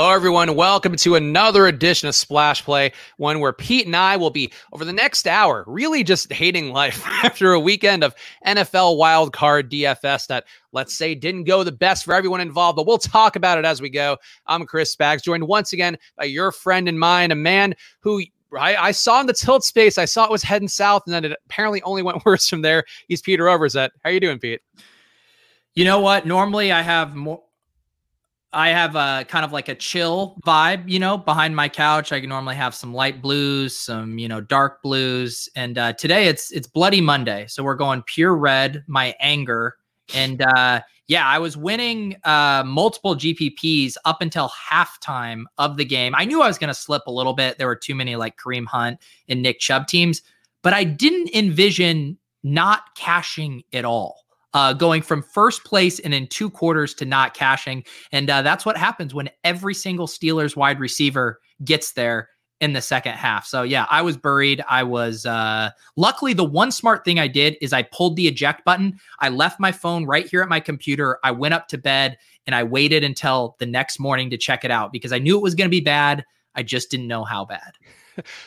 Hello, everyone. Welcome to another edition of Splash Play, one where Pete and I will be over the next hour really just hating life after a weekend of NFL wildcard DFS that, let's say, didn't go the best for everyone involved, but we'll talk about it as we go. I'm Chris Spags, joined once again by your friend and mine, a man who I, I, saw in the tilt space. I saw it was heading south, and then it apparently only went worse from there. He's Peter Overzet. How are you doing, Pete? You know what? Normally, I have more I have a kind of like a chill vibe, you know, behind my couch. I can normally have some light blues, some, you know, dark blues. And uh, today it's it's Bloody Monday. So we're going pure red, my anger. And uh, yeah, I was winning uh, multiple GPPs up until halftime of the game. I knew I was going to slip a little bit. There were too many like Kareem Hunt and Nick Chubb teams, but I didn't envision not cashing at all uh, going from first place and in two quarters to not cashing. And uh, that's what happens when every single Steelers wide receiver gets there in the second half. So yeah, I was buried. I was uh luckily the one smart thing I did is I pulled the eject button. I left my phone right here at my computer. I went up to bed and I waited until the next morning to check it out because I knew it was going to be bad. I just didn't know how bad.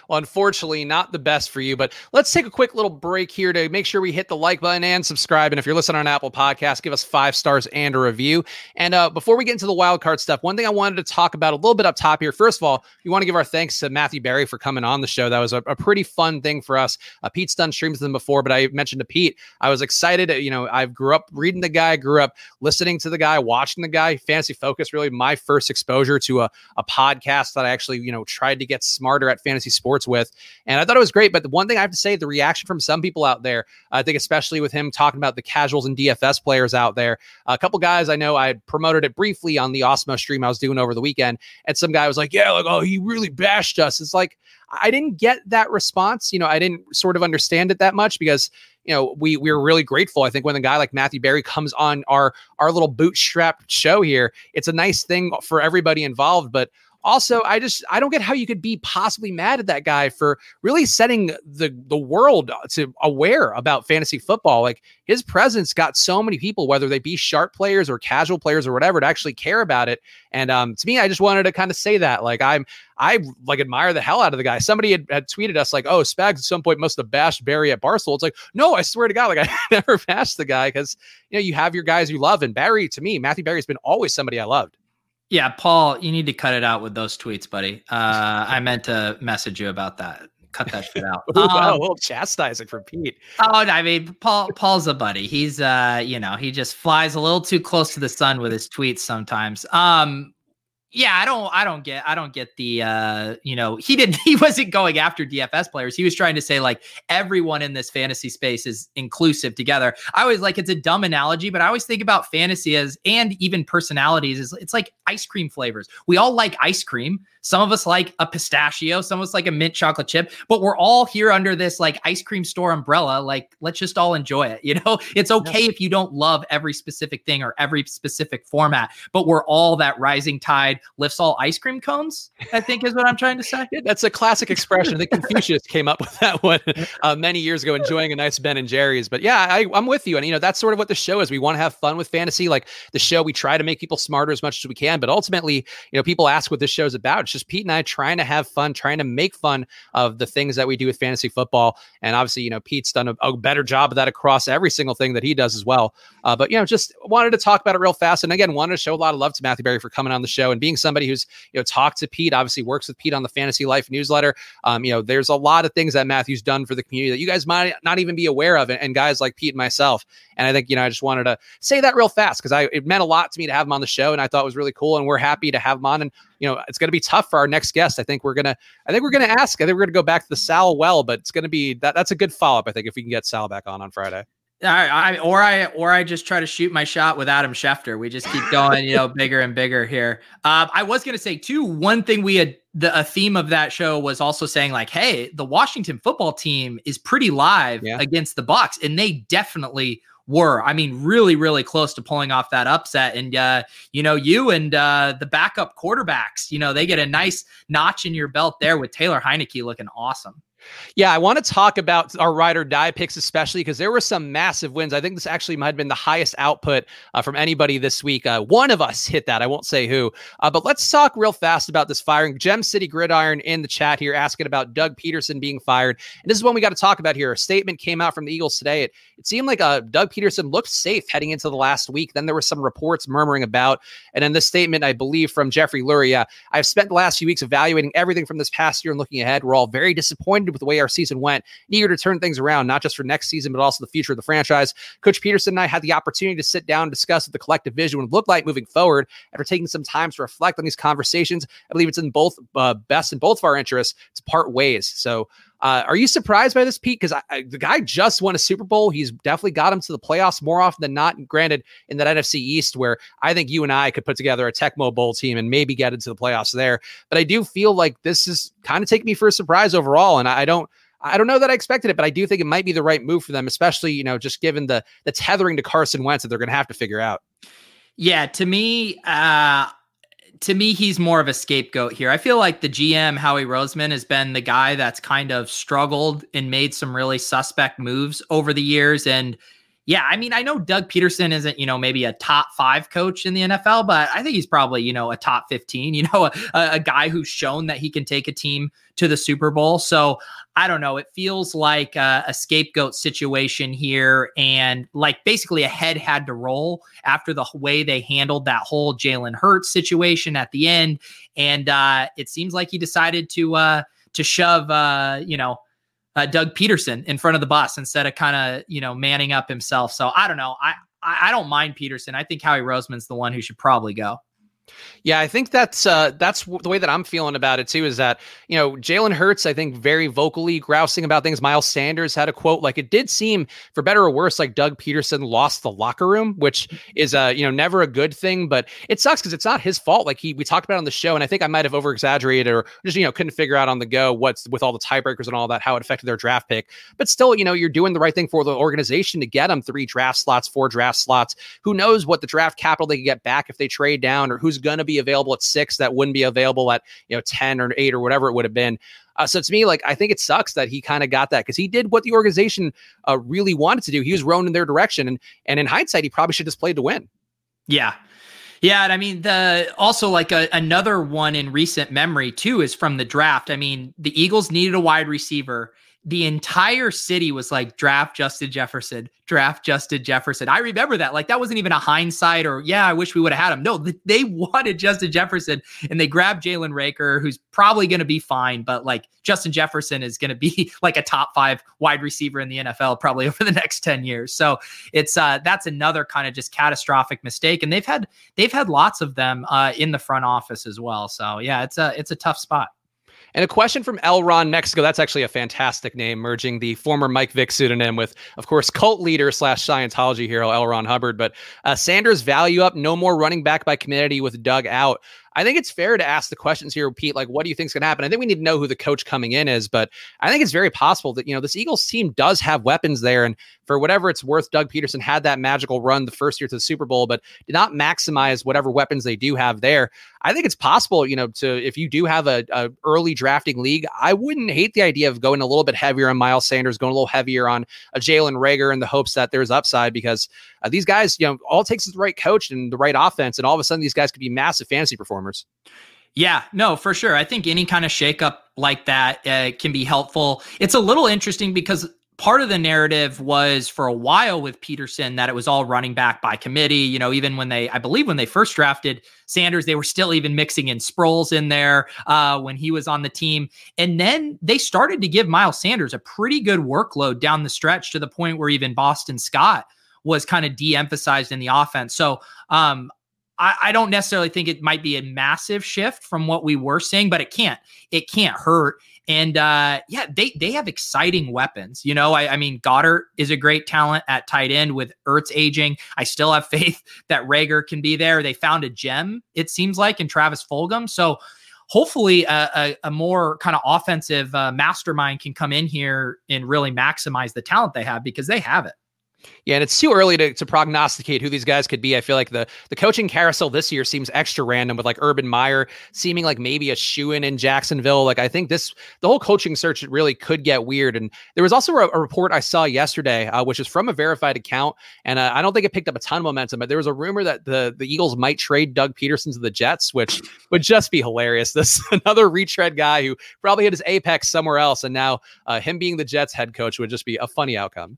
Unfortunately, not the best for you. But let's take a quick little break here to make sure we hit the like button and subscribe. And if you're listening on Apple Podcast, give us five stars and a review. And uh, before we get into the wild card stuff, one thing I wanted to talk about a little bit up top here. First of all, we want to give our thanks to Matthew Berry for coming on the show. That was a, a pretty fun thing for us. Uh, Pete's done streams with him before, but I mentioned to Pete, I was excited. You know, I grew up reading the guy, grew up listening to the guy, watching the guy. Fantasy Focus, really my first exposure to a, a podcast that I actually, you know, tried to get smarter at fantasy sports with. And I thought it was great. But the one thing I have to say, the reaction from some people out there, I think, especially with him talking about the casuals and DFS players out there, a couple guys I know I promoted it briefly on the Osmo stream I was doing over the weekend. And some guy was like, Yeah, like, oh, he really bashed us. It's like, I didn't get that response. You know, I didn't sort of understand it that much because you know we we're really grateful. I think when a guy like Matthew Berry comes on our our little bootstrap show here, it's a nice thing for everybody involved. But also i just i don't get how you could be possibly mad at that guy for really setting the the world to aware about fantasy football. Like his presence got so many people whether they be sharp players or casual players or whatever to actually care about it. And um to me i just wanted to kind of say that like i'm i like admire the hell out of the guy. Somebody had, had tweeted us like oh spags at some point must have bashed berry at barstool it's like no i swear to god like i never bashed the guy because you know you have your guys you love. And berry to me matthew berry's been always somebody i loved yeah, Paul, you need to cut it out with those tweets, buddy. Uh, I meant to message you about that. Cut that shit out. Ooh, um, wow, a little chastising for Pete. Oh, I mean, Paul. Paul's a buddy. He's, uh, you know, he just flies a little too close to the sun with his tweets sometimes. Um, yeah, I don't I don't get I don't get the uh, you know, he didn't he wasn't going after DFS players. He was trying to say like everyone in this fantasy space is inclusive together. I always like it's a dumb analogy, but I always think about fantasy as and even personalities is it's like ice cream flavors. We all like ice cream. Some of us like a pistachio, some of us like a mint chocolate chip, but we're all here under this like ice cream store umbrella. Like, let's just all enjoy it. You know, it's okay if you don't love every specific thing or every specific format, but we're all that rising tide lifts all ice cream cones, I think is what I'm trying to say. Yeah, that's a classic expression. I think Confucius came up with that one uh, many years ago, enjoying a nice Ben and Jerry's. But yeah, I, I'm with you. And, you know, that's sort of what the show is. We want to have fun with fantasy. Like the show, we try to make people smarter as much as we can. But ultimately, you know, people ask what this show is about It's just Pete and I trying to have fun, trying to make fun of the things that we do with fantasy football. And obviously, you know, Pete's done a, a better job of that across every single thing that he does as well. Uh, but, you know, just wanted to talk about it real fast. And again, wanted to show a lot of love to Matthew Berry for coming on the show and being somebody who's, you know, talked to Pete, obviously works with Pete on the Fantasy Life newsletter. Um, you know, there's a lot of things that Matthew's done for the community that you guys might not even be aware of. And, and guys like Pete and myself. And I think, you know, I just wanted to say that real fast because I it meant a lot to me to have him on the show. And I thought it was really cool. And we're happy to have him on. And, you know, it's going to be tough for our next guest. I think we're going to, I think we're going to ask, I think we're going to go back to the Sal well, but it's going to be that that's a good follow up. I think if we can get Sal back on on Friday. I, I, or I or I just try to shoot my shot with Adam Schefter. We just keep going, you know, bigger and bigger here. Um, I was gonna say too. One thing we had the a theme of that show was also saying like, hey, the Washington football team is pretty live yeah. against the Bucs, and they definitely were. I mean, really, really close to pulling off that upset. And uh, you know, you and uh, the backup quarterbacks, you know, they get a nice notch in your belt there with Taylor Heinicke looking awesome. Yeah, I want to talk about our ride or die picks, especially because there were some massive wins. I think this actually might have been the highest output uh, from anybody this week. Uh, one of us hit that. I won't say who. Uh, but let's talk real fast about this firing. Gem City Gridiron in the chat here asking about Doug Pederson being fired. And this is one we got to talk about here. A statement came out from the Eagles today. It, it seemed like uh, Doug Pederson looked safe heading into the last week. Then there were some reports murmuring about. And then this statement, I believe, from Jeffrey Lurie. I've spent the last few weeks evaluating everything from this past year and looking ahead. We're all very disappointed with the way our season went, eager to turn things around, not just for next season, but also the future of the franchise. Coach Pederson and I had the opportunity to sit down and discuss what the collective vision would look like moving forward. After taking some time to reflect on these conversations, I believe it's in both uh, best in both of our interests to part ways. So, uh, are you surprised by this, Pete? Because the guy just won a Super Bowl. He's definitely got him to the playoffs more often than not. And granted, in that NFC East, where I think you and I could put together a Tecmo Bowl team and maybe get into the playoffs there. But I do feel like this is kind of taking me for a surprise overall. And I don't. I don't know that I expected it, but I do think it might be the right move for them, especially you know just given the the tethering to Carson Wentz that they're going to have to figure out. Yeah, to me, uh, to me, he's more of a scapegoat here. I feel like the GM, Howie Roseman, has been the guy that's kind of struggled and made some really suspect moves over the years. And yeah, I mean, I know Doug Pederson isn't, you know, maybe a top five coach in the NFL, but I think he's probably, you know, a top 15, you know, a, a guy who's shown that he can take a team to the Super Bowl. So I don't know. It feels like a, a, scapegoat situation here, and like basically a head had to roll after the way they handled that whole Jalen Hurts situation at the end, and uh, it seems like he decided to uh, to shove uh, you know uh, Doug Pederson in front of the bus instead of kind of you know manning up himself. So I don't know. I I don't mind Pederson. I think Howie Roseman's the one who should probably go. Yeah, I think that's uh, that's the way that I'm feeling about it too. Is that you know Jalen Hurts, I think, very vocally grousing about things. Miles Sanders had a quote like it did seem, for better or worse, like Doug Pederson lost the locker room, which is uh you know never a good thing. But it sucks because it's not his fault. Like he we talked about on the show, and I think I might have over exaggerated or just you know couldn't figure out on the go what's with all the tiebreakers and all that how it affected their draft pick. But still, you know, you're doing the right thing for the organization to get them three draft slots, four draft slots. Who knows what the draft capital they can get back if they trade down, or who's going to be available at six that wouldn't be available at you know 10 or 8 or whatever it would have been. Uh, so to me like i think it sucks that he kind of got that because he did what the organization uh, really wanted to do. He was rowing in their direction and and in hindsight he probably should have played to win. Yeah. Yeah, and I mean the also like a, another one in recent memory too is from the draft. I mean, the Eagles needed a wide receiver the entire city was like draft Justin Jefferson, draft Justin Jefferson. I remember that. Like that wasn't even a hindsight or yeah, I wish we would have had him. No, they wanted Justin Jefferson and they grabbed Jalen Reagor, who's probably going to be fine, but like Justin Jefferson is going to be like a top five wide receiver in the NFL probably over the next 10 years. So it's uh that's another kind of just catastrophic mistake. And they've had they've had lots of them uh in the front office as well. So yeah, it's a it's a tough spot. And a question from Elron Mexico. That's actually a fantastic name, merging the former Mike Vick pseudonym with, of course, cult leader slash Scientology hero L. Ron Hubbard. But uh, Sanders value up, no more running back by committee with Doug out. I think it's fair to ask the questions here, Pete. Like, what do you think is going to happen? I think we need to know who the coach coming in is, but I think it's very possible that, you know, this Eagles team does have weapons there. And for whatever it's worth, Doug Pederson had that magical run the first year to the Super Bowl, but did not maximize whatever weapons they do have there. I think it's possible, you know, to if you do have a, a early drafting league, I wouldn't hate the idea of going a little bit heavier on Miles Sanders, going a little heavier on a Jalen Reagor in the hopes that there's upside because uh, these guys, you know, all takes is the right coach and the right offense, and all of a sudden these guys could be massive fantasy performers. Yeah, no, for sure. I think any kind of shakeup like that uh, can be helpful. It's a little interesting because part of the narrative was for a while with Pederson that it was all running back by committee. You know, even when they, I believe, when they first drafted Sanders, they were still even mixing in Sproles in there uh, when he was on the team. And then they started to give Miles Sanders a pretty good workload down the stretch to the point where even Boston Scott was kind of de-emphasized in the offense. So um, I, I, don't necessarily think it might be a massive shift from what we were seeing, but it can't. It can't hurt. And uh, yeah, they they have exciting weapons. You know, I, I, mean, Goedert is a great talent at tight end with Ertz aging. I still have faith that Reagor can be there. They found a gem, it seems like, in Travis Fulgham. So hopefully a, a, a more kind of offensive uh, mastermind can come in here and really maximize the talent they have because they have it. Yeah, and it's too early to, to prognosticate who these guys could be. I feel like the the coaching carousel this year seems extra random with like Urban Meyer seeming like maybe a shoe in in Jacksonville. Like I think this the whole coaching search really could get weird. And there was also a, a report I saw yesterday, uh, which is from a verified account, and uh, I don't think it picked up a ton of momentum, but there was a rumor that the the Eagles might trade Doug Pederson to the Jets, which would just be hilarious. This another retread guy who probably hit his apex somewhere else, and now uh, him being the Jets head coach would just be a funny outcome.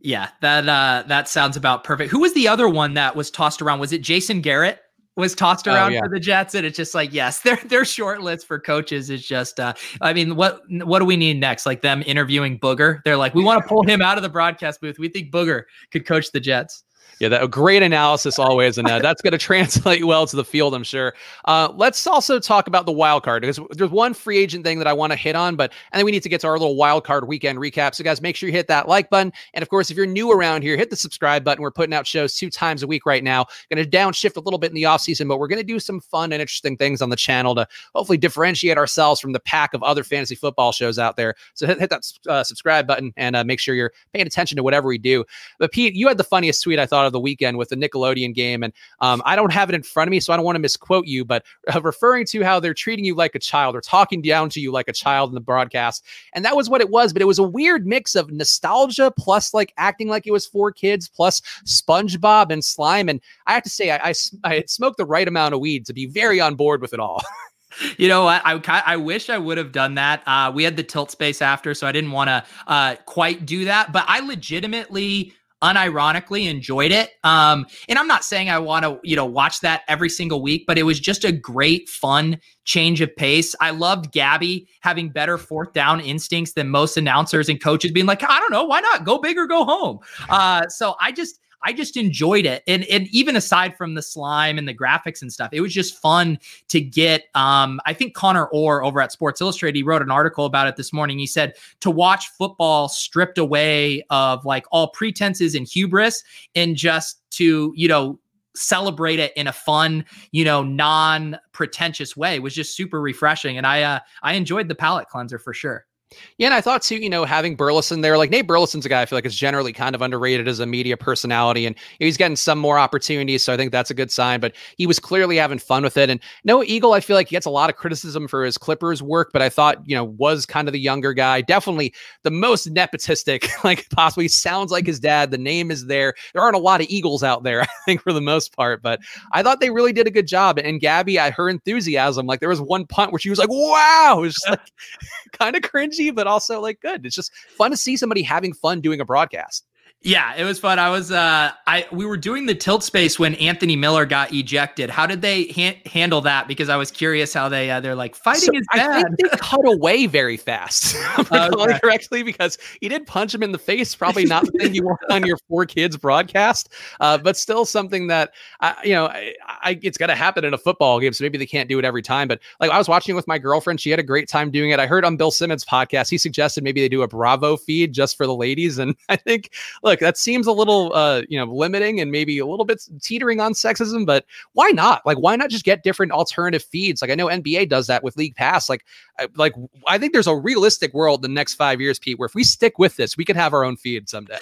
Yeah, that uh that sounds about perfect. Who was the other one that was tossed around? Was it Jason Garrett? Was tossed oh, around oh, yeah. for the Jets, and it's just like, yes, their their short list for coaches is just. uh I mean, what what do we need next? Like them interviewing Booger? They're like, we want to pull him out of the broadcast booth. We think Booger could coach the Jets. Yeah, that a great analysis always, and uh, that's going to translate well to the field, I'm sure. Uh, let's also talk about the wild card because there's one free agent thing that I want to hit on, but and then we need to get to our little wild card weekend recap. So, guys, make sure you hit that like button, and of course, if you're new around here, hit the subscribe button. We're putting out shows two times a week right now. Going to downshift a little bit in the off season, but we're going to do some fun and interesting things on the channel to hopefully differentiate ourselves from the pack of other fantasy football shows out there. So hit, hit that uh, subscribe button and uh, make sure you're paying attention to whatever we do. But Pete, you had the funniest tweet I thought of the weekend with the Nickelodeon game. And um, I don't have it in front of me, so I don't want to misquote you, but uh, referring to how they're treating you like a child or talking down to you like a child in the broadcast. And that was what it was, but it was a weird mix of nostalgia plus like acting like it was for kids plus SpongeBob and slime. And I have to say, I, I, I smoked the right amount of weed to be very on board with it all. You know? I, I, I wish I would have done that. Uh, we had the tilt space after, so I didn't want to uh, quite do that. But I legitimately unironically enjoyed it. Um, and I'm not saying I want to, you know, watch that every single week, but it was just a great, fun change of pace. I loved Gabby having better fourth down instincts than most announcers and coaches being like, I don't know, why not go big or go home? Uh, so I just, I just enjoyed it. And, and even aside from the slime and the graphics and stuff, it was just fun to get. Um, I think Connor Orr over at Sports Illustrated, he wrote an article about it this morning. He said to watch football stripped away of like all pretenses and hubris and just to, you know, celebrate it in a fun, you know, non-pretentious way was just super refreshing. And I uh I enjoyed the palate cleanser for sure. Yeah, and I thought too, you know, having Burleson there, like Nate Burleson's a guy I feel like is generally kind of underrated as a media personality, and he's getting some more opportunities, so I think that's a good sign. But he was clearly having fun with it. And Noah Eagle, I feel like he gets a lot of criticism for his Clippers work, but I thought, you know, was kind of the younger guy, definitely the most nepotistic, like possibly sounds like his dad. The name is there. There aren't a lot of Eagles out there, I think, for the most part, but I thought they really did a good job. And Gabby, her enthusiasm, like there was one punt where she was like, "Wow!" It was just like kind of cringy cringy, but also like good. It's just fun to see somebody having fun doing a broadcast. Yeah, it was fun. I was uh I we were doing the tilt space when Anthony Miller got ejected. How did they ha- handle that? Because I was curious how they uh, they're like fighting so is bad. I think they cut away very fast. okay. correctly because he did punch him in the face. Probably not the thing you want on your for kids broadcast, uh, but still something that uh, you know I, I it's got to happen in a football game. So maybe they can't do it every time. But like I was watching it with my girlfriend, she had a great time doing it. I heard on Bill Simmons' podcast, he suggested maybe they do a Bravo feed just for the ladies, and I think look, that seems a little, uh, you know, limiting and maybe a little bit teetering on sexism, but why not? Like, why not just get different alternative feeds? Like, I know NBA does that with League Pass. Like, I, like I think there's a realistic world the next five years, Pete, where if we stick with this, we could have our own feed someday.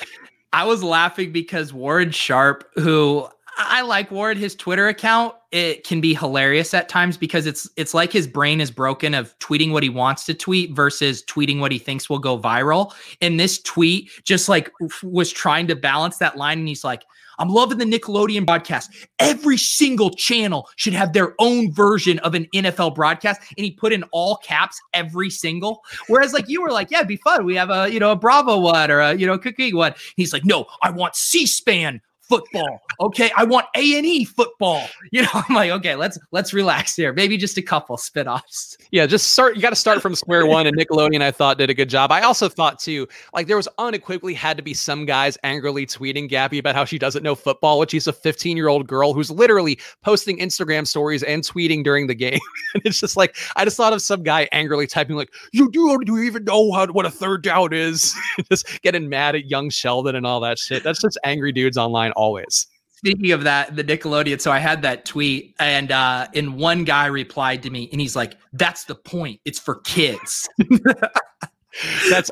I was laughing because Warren Sharp, who I like Ward. His Twitter account it can be hilarious at times because it's it's like his brain is broken of tweeting what he wants to tweet versus tweeting what he thinks will go viral. And this tweet just like was trying to balance that line, and he's like, "I'm loving the Nickelodeon broadcast. Every single channel should have their own version of an NFL broadcast." And he put in all caps every single. Whereas like you were like, "Yeah, it'd be fun. We have a you know a Bravo one or a you know cooking one." He's like, "No, I want C-SPAN football. Okay, I want A and E football. You know, I'm like, okay, let's let's relax here. Maybe just a couple spinoffs. Yeah, just start. You got to start from square one. And Nickelodeon, I thought, did a good job. I also thought too, like there was unequivocally had to be some guys angrily tweeting Gabby about how she doesn't know football, which she's a 15 year old girl who's literally posting Instagram stories and tweeting during the game. and it's just like I just thought of some guy angrily typing like, "You do, do you even know how what a third down is?" just getting mad at young Sheldon and all that shit. That's just angry dudes online always. Speaking of that, the Nickelodeon. So I had that tweet, and uh, and one guy replied to me, and he's like, "That's the point. It's for kids." That's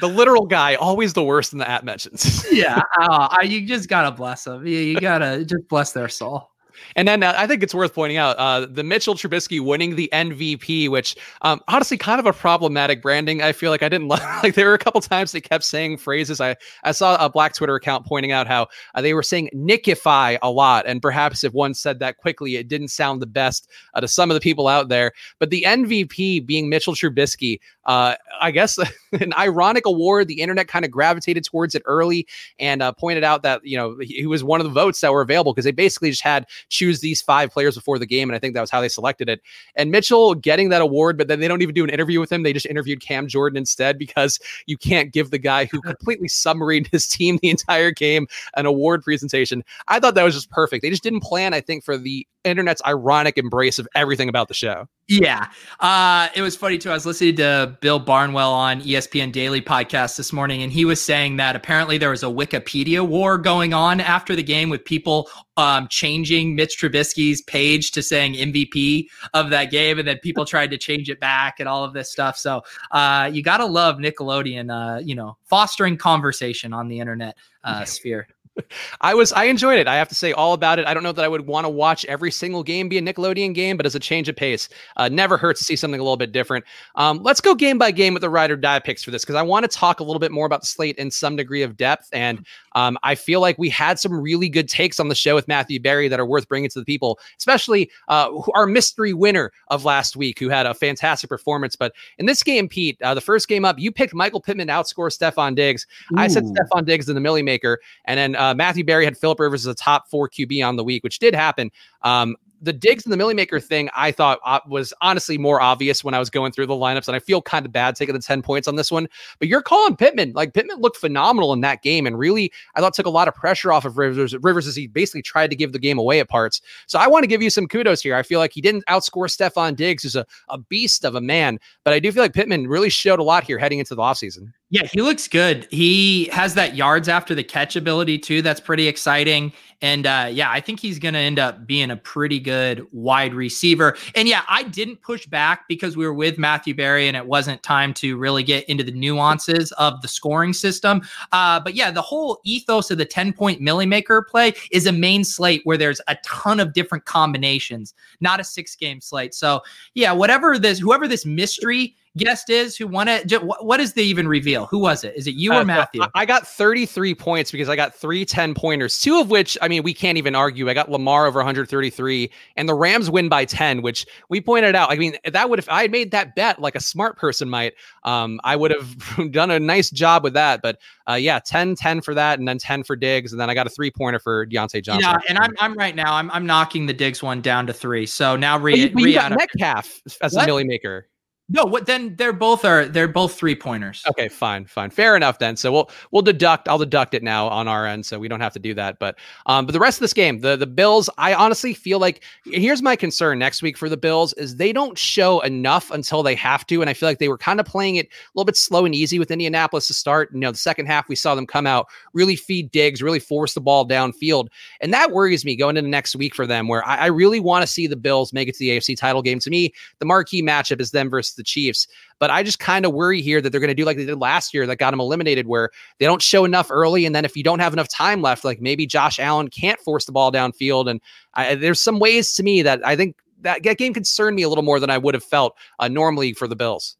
the literal guy, always the worst in the at mentions. yeah, uh, you just gotta bless them. You, you gotta just bless their soul. And then uh, I think it's worth pointing out uh, the Mitchell Trubisky winning the MVP, which um, honestly kind of a problematic branding. I feel like I didn't like. Like there were a couple times they kept saying phrases. I I saw a Black Twitter account pointing out how uh, they were saying Nickify a lot, and perhaps if one said that quickly, it didn't sound the best uh, to some of the people out there. But the MVP being Mitchell Trubisky, uh, I guess an ironic award. The internet kind of gravitated towards it early and uh, pointed out that you know he was one of the votes that were available because they basically just had choose these five players before the game, and I think that was how they selected it. And Mitchell getting that award, but then they don't even do an interview with him. They just interviewed Cam Jordan instead because you can't give the guy who completely submarined his team the entire game an award presentation. I thought that was just perfect. They just didn't plan, I think, for the internet's ironic embrace of everything about the show. Yeah. Uh, it was funny too. I was listening to Bill Barnwell on ESPN Daily podcast this morning, and he was saying that apparently there was a Wikipedia war going on after the game with people um, changing Mitch Trubisky's page to saying MVP of that game, and then people tried to change it back and all of this stuff. So uh, you got to love Nickelodeon, uh, you know, fostering conversation on the internet uh, sphere. I was I enjoyed it. I have to say all about it. I don't know that I would want to watch every single game be a Nickelodeon game, but as a change of pace, uh, never hurts to see something a little bit different. Um, let's go game by game with the ride or die picks for this because I want to talk a little bit more about the slate in some degree of depth. And um, I feel like we had some really good takes on the show with Matthew Berry that are worth bringing to the people, especially uh, our mystery winner of last week who had a fantastic performance. But in this game, Pete, uh, the first game up, you picked Michael Pittman to outscore Stefon Diggs. Ooh. I said Stefon Diggs in the Millie Maker, and then uh, Matthew Berry had Philip Rivers as a top four QB on the week, which did happen. Um, the Diggs and the Millie Maker thing, I thought uh, was honestly more obvious when I was going through the lineups, and I feel kind of bad taking the 10 points on this one. But you're calling Pittman. Like Pittman looked phenomenal in that game, and really, I thought took a lot of pressure off of Rivers, Rivers as he basically tried to give the game away at parts. So I want to give you some kudos here. I feel like he didn't outscore Stefon Diggs, who's a, a beast of a man, but I do feel like Pittman really showed a lot here heading into the offseason. Yeah, he looks good. He has that yards after the catch ability too. That's pretty exciting. And uh, yeah, I think he's going to end up being a pretty good wide receiver. And yeah, I didn't push back because we were with Matthew Berry and it wasn't time to really get into the nuances of the scoring system. Uh, but yeah, the whole ethos of the 10 point milli maker play is a main slate where there's a ton of different combinations, not a six game slate. So yeah, whatever this, whoever this mystery guest is who won it? What is the even reveal? Who was it? Is it you or uh, Matthew? I got 33 points because I got three 10 pointers, two of which, I mean, we can't even argue. I got Lamar over 133 and the Rams win by 10, which we pointed out. I mean, that would, if I had made that bet like a smart person might, um, I would have done a nice job with that. But uh, yeah, 10, 10 for that, and then 10 for Diggs. And then I got a three pointer for Diontae Johnson. Yeah. And I'm, I'm right now, I'm, I'm knocking the Diggs one down to three. So now re, but you, but you got Metcalf as what? a milli maker. No, what then they're both are they're both three pointers. Okay, fine, fine. Fair enough then. So we'll we'll deduct I'll deduct it now on our end so we don't have to do that. But um but the rest of this game, the the Bills, I honestly feel like here's my concern next week for the Bills is they don't show enough until they have to and I feel like they were kind of playing it a little bit slow and easy with Indianapolis to start. You know, the second half we saw them come out, really feed Diggs, really force the ball downfield. And that worries me going into next week for them where I, I really want to see the Bills make it to the AFC title game. To me, the marquee matchup is them versus the the Chiefs. But I just kind of worry here that they're going to do like they did last year that got them eliminated, where they don't show enough early. And then if you don't have enough time left, like maybe Josh Allen can't force the ball downfield. And I, there's some ways to me that I think that, that game concerned me a little more than I would have felt uh, normally for the Bills.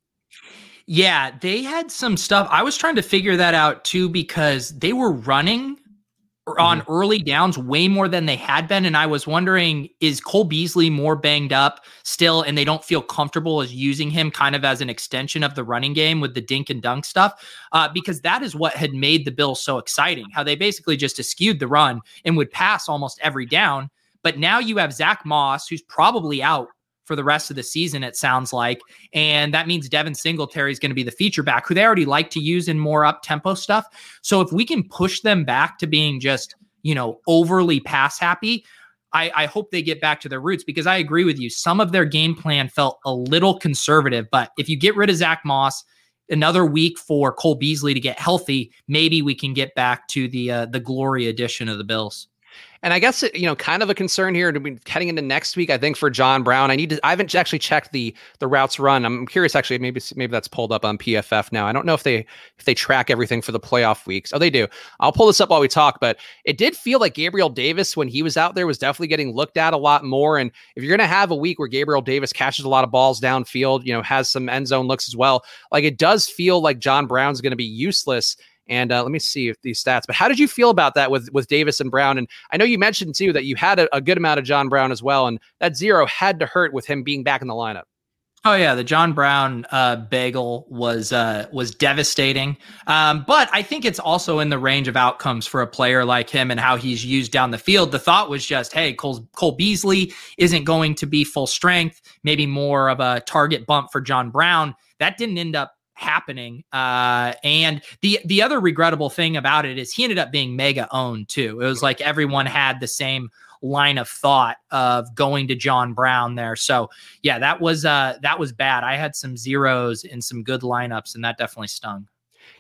Yeah, they had some stuff. I was trying to figure that out too because they were running on mm-hmm. early downs way more than they had been. And I was wondering, is Cole Beasley more banged up still and they don't feel comfortable as using him kind of as an extension of the running game with the dink and dunk stuff? Uh, because that is what had made the Bills so exciting, how they basically just eschewed the run and would pass almost every down. But now you have Zach Moss, who's probably out for the rest of the season, it sounds like. And that means Devin Singletary is going to be the feature back, who they already like to use in more up tempo stuff. So if we can push them back to being just, you know, overly pass happy, I, I hope they get back to their roots because I agree with you. Some of their game plan felt a little conservative, but if you get rid of Zach Moss, another week for Cole Beasley to get healthy, maybe we can get back to the uh, the glory edition of the Bills. And I guess you know, kind of a concern here to be heading into next week. I think for John Brown, I need to. I haven't actually checked the the routes run. I'm curious, actually. Maybe maybe that's pulled up on PFF now. I don't know if they if they track everything for the playoff weeks. Oh, they do. I'll pull this up while we talk. But it did feel like Gabriel Davis when he was out there was definitely getting looked at a lot more. And if you're going to have a week where Gabriel Davis catches a lot of balls downfield, you know, has some end zone looks as well, like it does feel like John Brown's going to be useless and uh, let me see if these stats. But how did you feel about that with with Davis and Brown? And I know you mentioned too that you had a, a good amount of John Brown as well, and that zero had to hurt with him being back in the lineup. Oh yeah, the John Brown uh, bagel was uh, was devastating. Um, but I think it's also in the range of outcomes for a player like him and how he's used down the field. The thought was just, hey, Cole, Cole Beasley isn't going to be full strength, maybe more of a target bump for John Brown. That didn't end up happening. Uh, and the the other regrettable thing about it is he ended up being mega owned too. It was like everyone had the same line of thought of going to John Brown there. So yeah, that was uh that was bad. I had some zeros in some good lineups, and that definitely stung.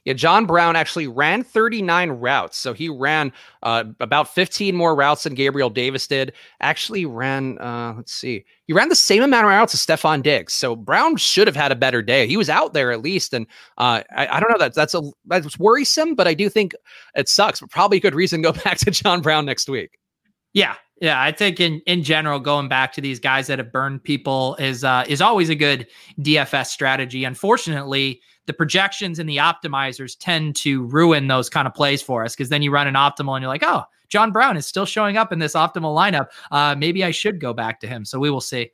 Yeah, John Brown actually ran 39 routes. So he ran uh, about 15 more routes than Gabriel Davis did. Actually ran, uh, let's see, he ran the same amount of routes as Stefon Diggs. So Brown should have had a better day. He was out there at least. And uh, I, I, don't know that that's a that's worrisome, but I do think it sucks. But probably a good reason to go back to John Brown next week. Yeah, yeah, I think in in general, going back to these guys that have burned people is uh, is always a good DFS strategy. Unfortunately, the projections and the optimizers tend to ruin those kind of plays for us because then you run an optimal and you're like, oh, John Brown is still showing up in this optimal lineup. Uh, maybe I should go back to him. So we will see.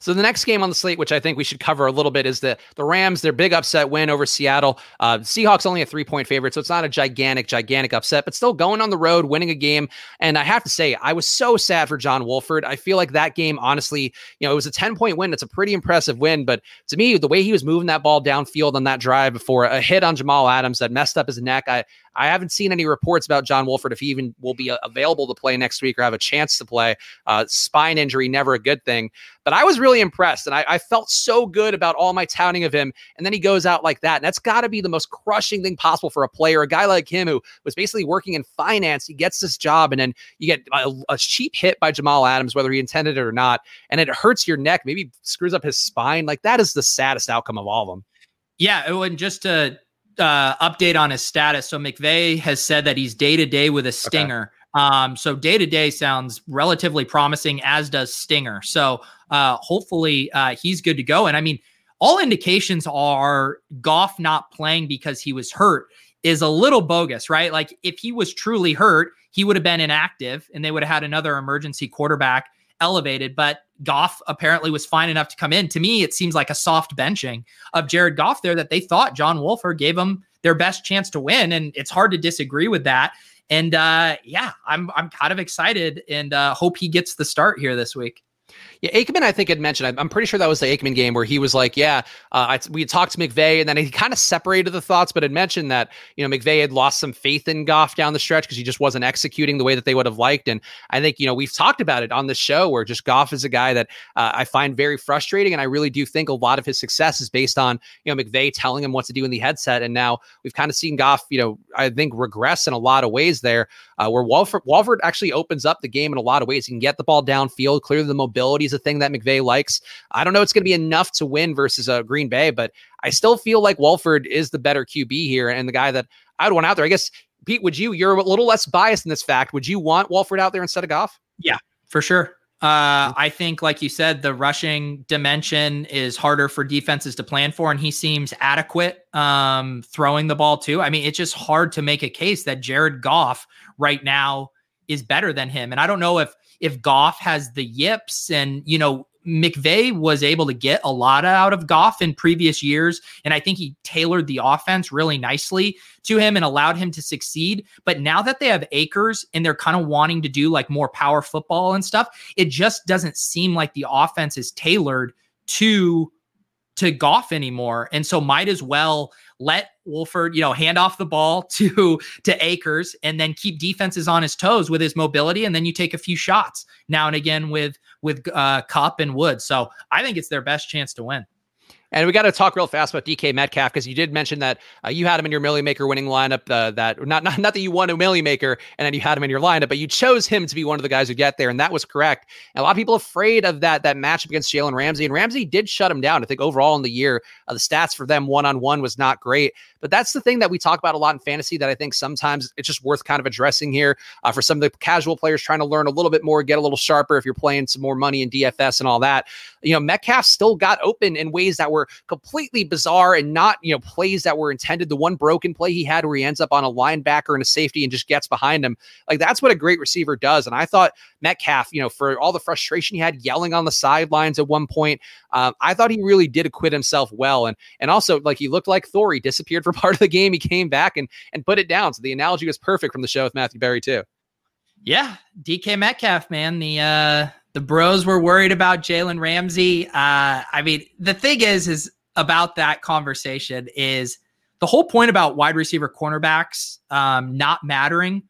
So the next game on the slate, which I think we should cover a little bit, is the the Rams. Their big upset win over Seattle. Uh, Seahawks only a three point favorite, so it's not a gigantic, gigantic upset, but still going on the road, winning a game. And I have to say, I was so sad for John Wolford. I feel like that game, honestly, you know, it was a ten point win. It's a pretty impressive win, but to me, the way he was moving that ball downfield on that drive before a hit on Jamal Adams that messed up his neck, I I haven't seen any reports about John Wolford if he even will be uh, available to play next week or have a chance to play. Uh, spine injury, never a good thing. But I was really impressed and I, I, felt so good about all my touting of him. And then he goes out like that. And that's got to be the most crushing thing possible for a player, a guy like him who was basically working in finance. He gets this job and then you get a, a cheap hit by Jamal Adams, whether he intended it or not. And it hurts your neck, maybe screws up his spine. Like that is the saddest outcome of all of them. Yeah. And just to, uh, update on his status. So McVay has said that he's day to day with a stinger. Okay. Um, so day to day sounds relatively promising, as does Stinger. So uh, hopefully uh, he's good to go. And I mean, all indications are Goff not playing because he was hurt is a little bogus, right? Like if he was truly hurt, he would have been inactive and they would have had another emergency quarterback elevated. But Goff apparently was fine enough to come in. To me, it seems like a soft benching of Jared Goff there that they thought John Wolford gave them their best chance to win. And it's hard to disagree with that. And uh, yeah, I'm I'm kind of excited and uh, hope he gets the start here this week. Yeah, Aikman, I think had mentioned. I'm pretty sure that was the Aikman game where he was like, "Yeah, uh, I, we talked to McVay, and then he kind of separated the thoughts, but had mentioned that you know McVay had lost some faith in Goff down the stretch because he just wasn't executing the way that they would have liked. And I think you know we've talked about it on the show where just Goff is a guy that uh, I find very frustrating, and I really do think a lot of his success is based on you know McVay telling him what to do in the headset. And now we've kind of seen Goff, you know, I think regress in a lot of ways there, uh, where Wolford Wolford actually opens up the game in a lot of ways. He can get the ball downfield. Clearly, the mobility is a thing that McVay likes. I don't know it's going to be enough to win versus uh, Green Bay, but I still feel like Wolford is the better QB here and the guy that I'd want out there. I guess, Pete, would you, you're a little less biased in this fact. Would you want Wolford out there instead of Goff? Yeah, for sure. Uh, I think, like you said, the rushing dimension is harder for defenses to plan for, and he seems adequate um, throwing the ball too. I mean, it's just hard to make a case that Jared Goff right now is better than him. And I don't know if if Goff has the yips and you know McVay was able to get a lot out of Goff in previous years. And I think he tailored the offense really nicely to him and allowed him to succeed. But now that they have Akers and they're kind of wanting to do like more power football and stuff, it just doesn't seem like the offense is tailored to to Goff anymore. And so might as well let Wolford, you know, hand off the ball to to Akers and then keep defenses on his toes with his mobility. And then you take a few shots now and again with with uh Kupp and Wood. So I think it's their best chance to win. And we got to talk real fast about DK Metcalf because you did mention that uh, you had him in your Millie Maker winning lineup. Uh, that not, not not that you won a Millie Maker and then you had him in your lineup, but you chose him to be one of the guys who get there, and that was correct. And a lot of people afraid of that that matchup against Jalen Ramsey, and Ramsey did shut him down. I think overall in the year, uh, the stats for them one on one was not great. But that's the thing that we talk about a lot in fantasy that I think sometimes it's just worth kind of addressing here uh, for some of the casual players trying to learn a little bit more, get a little sharper if you're playing some more money in DFS and all that. You know, Metcalf still got open in ways that were completely bizarre and not, you know, plays that were intended. The one broken play he had where he ends up on a linebacker and a safety and just gets behind him. Like that's what a great receiver does. And I thought Metcalf, you know, for all the frustration he had yelling on the sidelines at one point, um, I thought he really did acquit himself well. And and also like he looked like Thor. He disappeared for part of the game. He came back and and put it down. So the analogy was perfect from the show with Matthew Berry too. Yeah, DK Metcalf, man. The uh the bros were worried about Jalen Ramsey. Uh I mean, the thing is, is about that conversation is the whole point about wide receiver cornerbacks um, not mattering.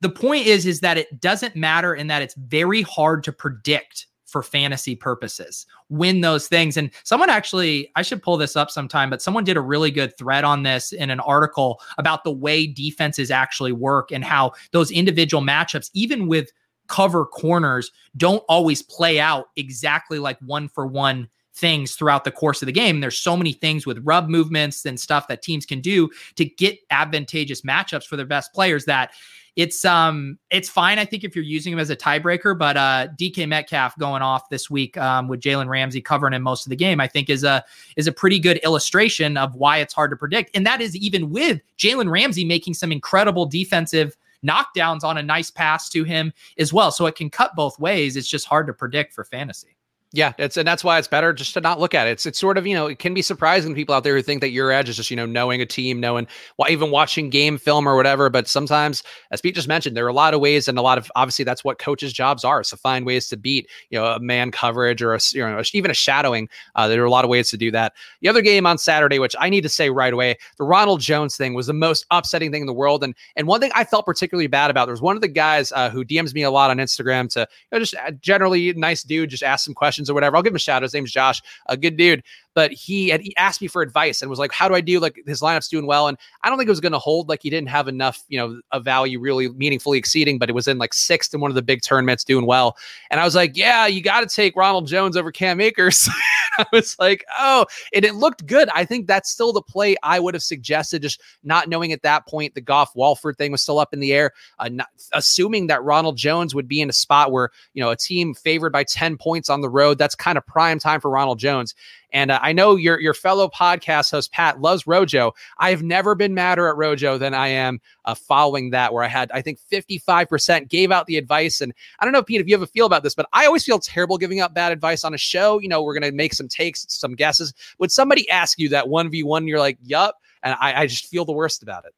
The point is, is that it doesn't matter in that it's very hard to predict for fantasy purposes win those things and someone actually i should pull this up sometime but someone did a really good thread on this in an article about the way defenses actually work and how those individual matchups even with cover corners don't always play out exactly like one for one things throughout the course of the game. There's so many things with rub movements and stuff that teams can do to get advantageous matchups for their best players that it's um it's fine I think if you're using him as a tiebreaker, but uh DK Metcalf going off this week um, with Jalen Ramsey covering him most of the game, I think is a is a pretty good illustration of why it's hard to predict. And that is even with Jalen Ramsey making some incredible defensive knockdowns on a nice pass to him as well. So it can cut both ways. It's just hard to predict for fantasy. Yeah, it's and that's why it's better just to not look at it. It's it's sort of you know it can be surprising to people out there who think that your edge is just you know knowing a team, knowing well, even watching game film or whatever. But sometimes, as Pete just mentioned, there are a lot of ways and a lot of obviously that's what coaches' jobs are. So find ways to beat you know a man coverage or a you know even a shadowing. Uh, there are a lot of ways to do that. The other game on Saturday, which I need to say right away, the Ronald Jones thing was the most upsetting thing in the world. And and one thing I felt particularly bad about there was one of the guys uh, who DMs me a lot on Instagram to you know, just uh, generally nice dude, just ask some questions or whatever. I'll give him a shout out. His name's Josh, a good dude. But he had he asked me for advice and was like, "How do I do? Like his lineup's doing well." And I don't think it was going to hold. Like he didn't have enough, you know, a value really meaningfully exceeding. But it was in like sixth in one of the big tournaments, doing well. And I was like, "Yeah, you got to take Ronald Jones over Cam Akers." I was like, "Oh," and it looked good. I think that's still the play I would have suggested. Just not knowing at that point the Goff Wolford thing was still up in the air. Uh, not, assuming that Ronald Jones would be in a spot where you know a team favored by ten points on the road. That's kind of prime time for Ronald Jones. And uh, I know your your fellow podcast host Pat loves Rojo. I have never been madder at Rojo than I am uh, following that, where I had I think 55% gave out the advice. And I don't know, Pete, if you have a feel about this, but I always feel terrible giving out bad advice on a show. You know, we're gonna make some takes, some guesses. Would somebody ask you that one v one? You're like, yup, and I, I just feel the worst about it.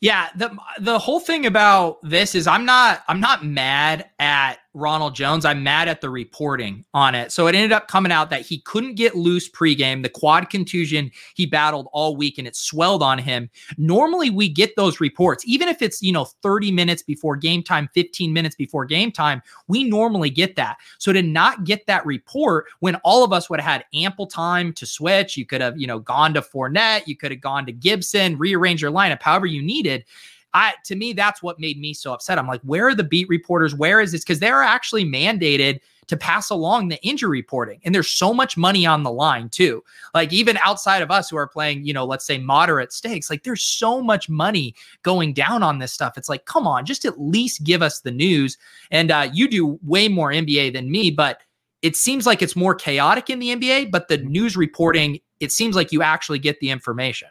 Yeah, the the whole thing about this is I'm not I'm not mad at Ronald Jones. I'm mad at the reporting on it. So it ended up coming out that he couldn't get loose pregame, the quad contusion he battled all week and it swelled on him. Normally we get those reports, even if it's, you know, 30 minutes before game time, 15 minutes before game time, we normally get that. So to not get that report when all of us would have had ample time to switch, you could have, you know, gone to Fournette, you could have gone to Gibson, rearrange your lineup however you needed. I to me, that's what made me so upset. I'm like, where are the beat reporters? Where is this? Because they're actually mandated to pass along the injury reporting. And there's so much money on the line, too. Like, even outside of us who are playing, you know, let's say moderate stakes, like there's so much money going down on this stuff. It's like, come on, just at least give us the news. And uh, you do way more NBA than me, but it seems like it's more chaotic in the NBA, but the news reporting, it seems like you actually get the information.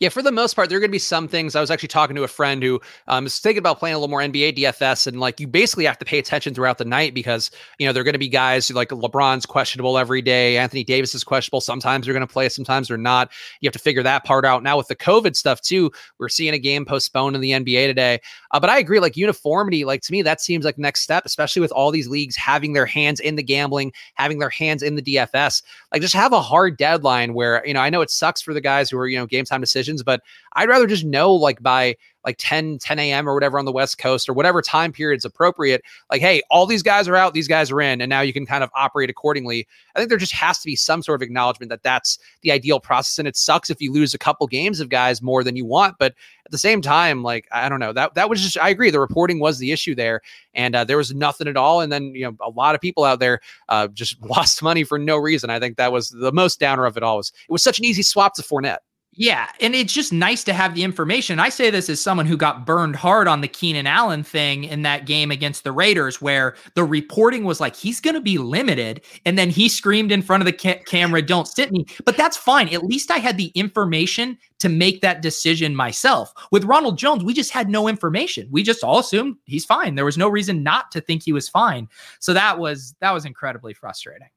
Yeah, for the most part, there are going to be some things. I was actually talking to a friend who um, is thinking about playing a little more NBA DFS, and like you basically have to pay attention throughout the night because you know they're going to be guys who, like LeBron's questionable every day, Anthony Davis is questionable. Sometimes they're going to play, sometimes they're not. You have to figure that part out. Now with the COVID stuff too, we're seeing a game postponed in the NBA today. Uh, but I agree, like uniformity, like to me that seems like next step, especially with all these leagues having their hands in the gambling, having their hands in the DFS. Like just have a hard deadline where you know I know it sucks for the guys who are you know game time decisions. But I'd rather just know like by like 10, 10 a.m. or whatever on the West Coast or whatever time period is appropriate. Like, hey, all these guys are out, these guys are in, and now you can kind of operate accordingly. I think there just has to be some sort of acknowledgement that that's the ideal process. And it sucks if you lose a couple games of guys more than you want. But at the same time, like, I don't know, that, that was just, I agree. The reporting was the issue there. And uh, there was nothing at all. And then, you know, a lot of people out there uh, just lost money for no reason. I think that was the most downer of it all. Was, it was such an easy swap to Fournette. Yeah, and it's just nice to have the information. I say this as someone who got burned hard on the Keenan Allen thing in that game against the Raiders, where the reporting was like he's going to be limited, and then he screamed in front of the ca- camera, "Don't sit me!" But that's fine. At least I had the information to make that decision myself. With Ronald Jones, we just had no information. We just all assumed he's fine. There was no reason not to think he was fine. So that was that was incredibly frustrating.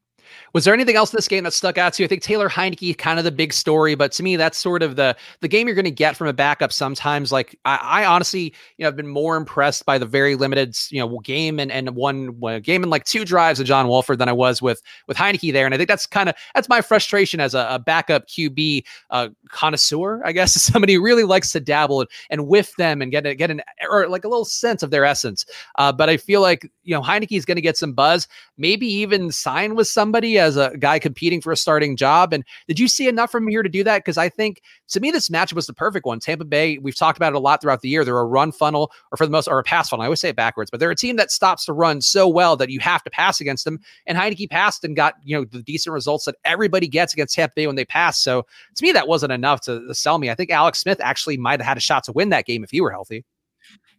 Was there anything else in this game that stuck out to you? I think Taylor Heinicke kind of the big story, but to me, that's sort of the the game you're going to get from a backup. Sometimes, like I, I, honestly, you know, I've been more impressed by the very limited, you know, game and and one, one game and like two drives of John Wolford than I was with with Heinicke there. And I think that's kind of that's my frustration as a, a backup QB uh, connoisseur, I guess, somebody who really likes to dabble and, and whiff them and get a, get an or like a little sense of their essence. Uh, but I feel like you know Heinicke is going to get some buzz, maybe even sign with somebody somebody as a guy competing for a starting job. And did you see enough from here to do that? Because I think to me, this matchup was the perfect one. Tampa Bay, we've talked about it a lot throughout the year. They're a run funnel, or for the most, or a pass funnel. I always say it backwards, but they're a team that stops to run so well that you have to pass against them. And Heinicke passed and got you know the decent results that everybody gets against Tampa Bay when they pass. So to me, that wasn't enough to sell me. I think Alex Smith actually might have had a shot to win that game if he were healthy.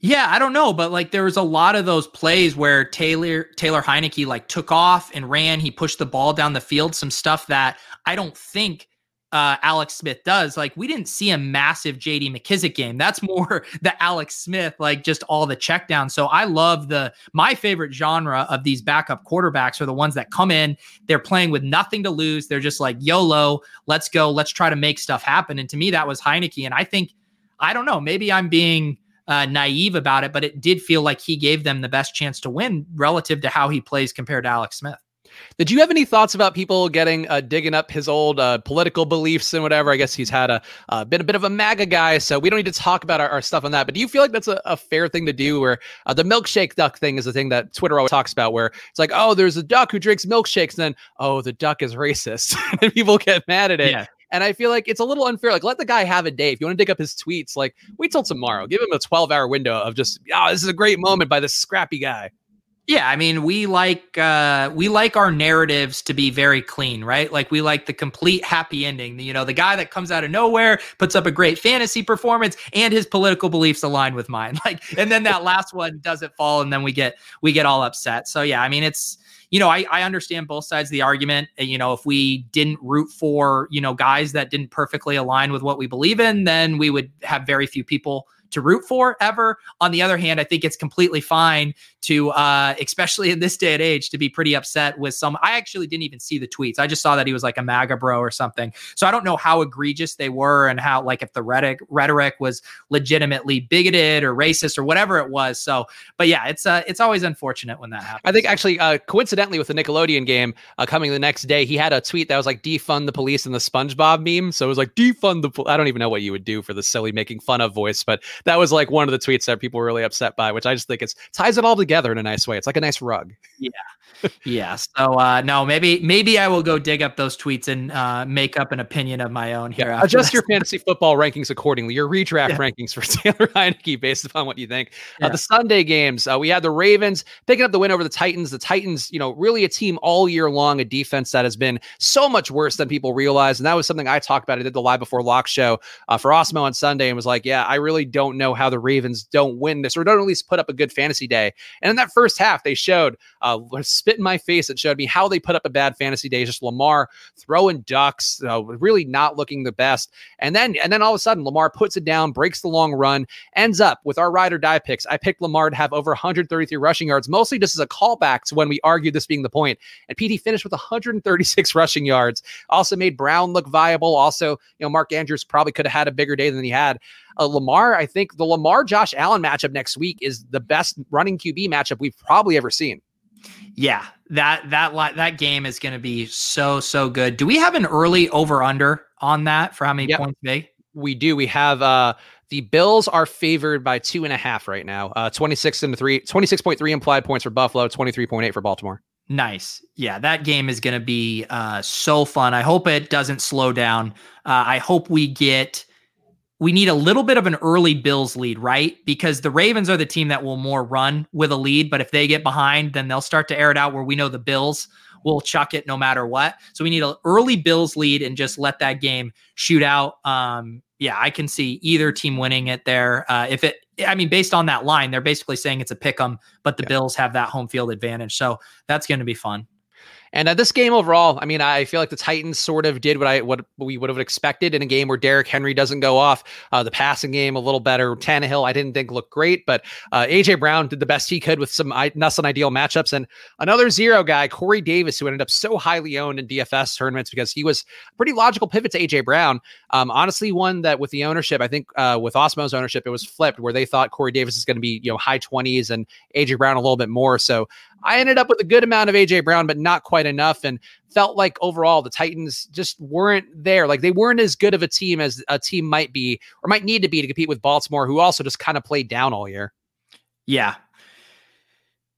Yeah, I don't know, but like there was a lot of those plays where Taylor Taylor Heinicke like took off and ran. He pushed the ball down the field. Some stuff that I don't think uh, Alex Smith does. Like we didn't see a massive J.D. McKissick game. That's more the Alex Smith, like just all the check down. So I love the my favorite genre of these backup quarterbacks are the ones that come in. They're playing with nothing to lose. They're just like YOLO. Let's go. Let's try to make stuff happen. And to me, that was Heinicke. And I think I don't know. Maybe I'm being uh, naive about it, but it did feel like he gave them the best chance to win relative to how he plays compared to Alex Smith. Did you have any thoughts about people getting uh, digging up his old uh, political beliefs and whatever? I guess he's had a uh, been a bit of a MAGA guy, so we don't need to talk about our, our stuff on that. But do you feel like that's a, a fair thing to do? Where uh, the milkshake duck thing is the thing that Twitter always talks about, where it's like, oh, there's a duck who drinks milkshakes, and then oh, the duck is racist, and people get mad at it. Yeah. And I feel like it's a little unfair. Like, let the guy have a day. If you want to dig up his tweets, like, wait till tomorrow. Give him a 12 hour window of just, oh, this is a great moment by this scrappy guy. Yeah, I mean, we like uh we like our narratives to be very clean, right? Like we like the complete happy ending. You know, the guy that comes out of nowhere, puts up a great fantasy performance and his political beliefs align with mine. Like and then that last one doesn't fall and then we get we get all upset. So yeah, I mean, it's you know, I, I understand both sides of the argument. You know, if we didn't root for, you know, guys that didn't perfectly align with what we believe in, then we would have very few people to root for ever. On the other hand, I think it's completely fine to, uh, especially in this day and age, to be pretty upset with some. I actually didn't even see the tweets. I just saw that he was like a MAGA bro or something. So I don't know how egregious they were and how, like, if the rhetoric rhetoric was legitimately bigoted or racist or whatever it was. So, but yeah, it's uh, it's always unfortunate when that happens. I think actually, uh, coincidentally, with the Nickelodeon game uh, coming the next day, he had a tweet that was like defund the police and the SpongeBob meme. So it was like defund the. I don't even know what you would do for the silly making fun of voice, but that was like one of the tweets that people were really upset by, which I just think it's ties it all together in a nice way. It's like a nice rug. Yeah. yeah. So uh no, maybe maybe I will go dig up those tweets and uh make up an opinion of my own here. Yeah, adjust your fantasy football rankings accordingly. Your redraft yeah. rankings for Taylor Heinicke based upon what you think. Uh, yeah. Uh, the Sunday games, uh, we had the Ravens picking up the win over the Titans. The Titans, you know, really a team all year long, a defense that has been so much worse than people realize. And that was something I talked about. I did the live before lock show uh, for Awesemo on Sunday and was like, yeah, I really don't know how the Ravens don't win this or don't at least put up a good fantasy day. And in that first half, they showed uh, spit in my face. It showed me how they put up a bad fantasy day. Just Lamar throwing ducks, uh, really not looking the best. And then and then all of a sudden, Lamar puts it down, breaks the long run, ends up with our ride or die picks. I picked Lamar to have over 133 rushing yards, mostly just as a callback to when we argued this being the point. And PT finished with 136 rushing yards. Also made Brown look viable. Also, you know, Mark Andrews probably could have had a bigger day than he had. Uh, Lamar, I think the Lamar Josh Allen matchup next week is the best running QB matchup we've probably ever seen. Yeah, that that that game is going to be so so good. Do we have an early over under on that for how many yep. points they? we do. We have uh the Bills are favored by two and a half right now. Uh 26 and three, 26.3 implied points for Buffalo, 23.8 for Baltimore. Nice. Yeah, that game is going to be uh, so fun. I hope it doesn't slow down. Uh, I hope we get we need a little bit of an early Bills lead, right? Because the Ravens are the team that will more run with a lead, but if they get behind, then they'll start to air it out where we know the Bills will chuck it no matter what. So we need an early Bills lead and just let that game shoot out. Um, yeah, I can see either team winning it there. Uh, if it, I mean, based on that line, they're basically saying it's a pick 'em, but the yeah. Bills have that home field advantage. So that's going to be fun. And uh, this game overall, I mean, I feel like the Titans sort of did what I what we would have expected in a game where Derrick Henry doesn't go off. Uh, the passing game a little better. Tannehill, I didn't think looked great, but uh, AJ Brown did the best he could with some less than ideal matchups. And another zero guy, Corey Davis, who ended up so highly owned in DFS tournaments because he was a pretty logical pivot to AJ Brown. Um, honestly, one that with the ownership, I think uh, with Awesemo's ownership, it was flipped where they thought Corey Davis is going to be you know high twenties and AJ Brown a little bit more. So I ended up with a good amount of AJ Brown, but not quite enough. And felt like overall the Titans just weren't there. Like they weren't as good of a team as a team might be or might need to be to compete with Baltimore, who also just kind of played down all year. Yeah.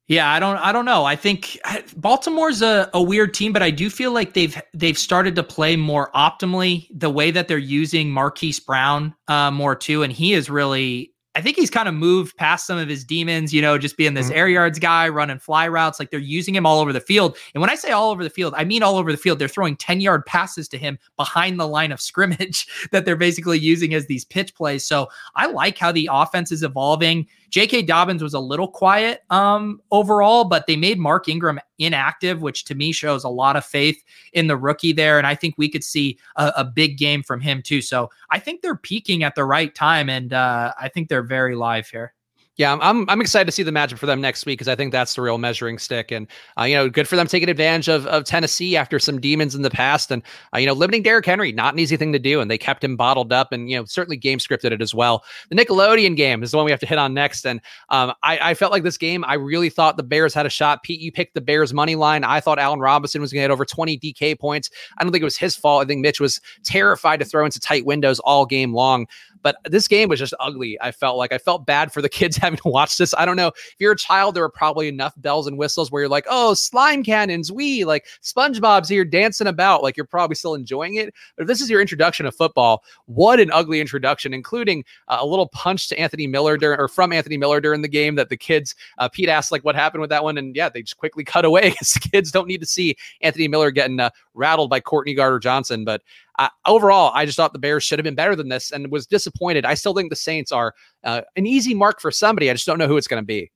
Yeah, I don't I don't know. I think Baltimore's a, a weird team, but I do feel like they've they've started to play more optimally the way that they're using Marquise Brown uh, more too. And he is really I think he's kind of moved past some of his demons, you know, just being this mm-hmm. air yards guy, running fly routes. Like they're using him all over the field. And when I say all over the field, I mean all over the field. They're throwing 10 yard passes to him behind the line of scrimmage that they're basically using as these pitch plays. So I like how the offense is evolving. J.K. Dobbins was a little quiet um, overall, but they made Mark Ingram inactive, which to me shows a lot of faith in the rookie there. And I think we could see a, a big game from him too. So I think they're peaking at the right time, and uh, I think they're very live here. Yeah, I'm I'm excited to see the matchup for them next week because I think that's the real measuring stick, and uh, you know, good for them taking advantage of of Tennessee after some demons in the past, and uh, you know, limiting Derrick Henry not an easy thing to do, and they kept him bottled up, and you know, certainly game scripted it as well. The Nickelodeon game is the one we have to hit on next, and um, I, I felt like this game, I really thought the Bears had a shot. Pete, you picked the Bears money line. I thought Allen Robinson was going to get over 20 DK points. I don't think it was his fault. I think Mitch was terrified to throw into tight windows all game long. But this game was just ugly. I felt like I felt bad for the kids having to watch this. I don't know. If you're a child, there were probably enough bells and whistles where you're like, oh, slime cannons, we like SpongeBob's here dancing about. Like you're probably still enjoying it. But if this is your introduction to football, what an ugly introduction, including uh, a little punch to Anthony Miller during or from Anthony Miller during the game that the kids, uh, Pete asked like what happened with that one. And yeah, they just quickly cut away because kids don't need to see Anthony Miller getting uh, rattled by Courtney Gardner Johnson. But uh, overall, I just thought the Bears should have been better than this and was disappointed. I still think the Saints are uh, an easy mark for somebody. I just don't know who it's going to be.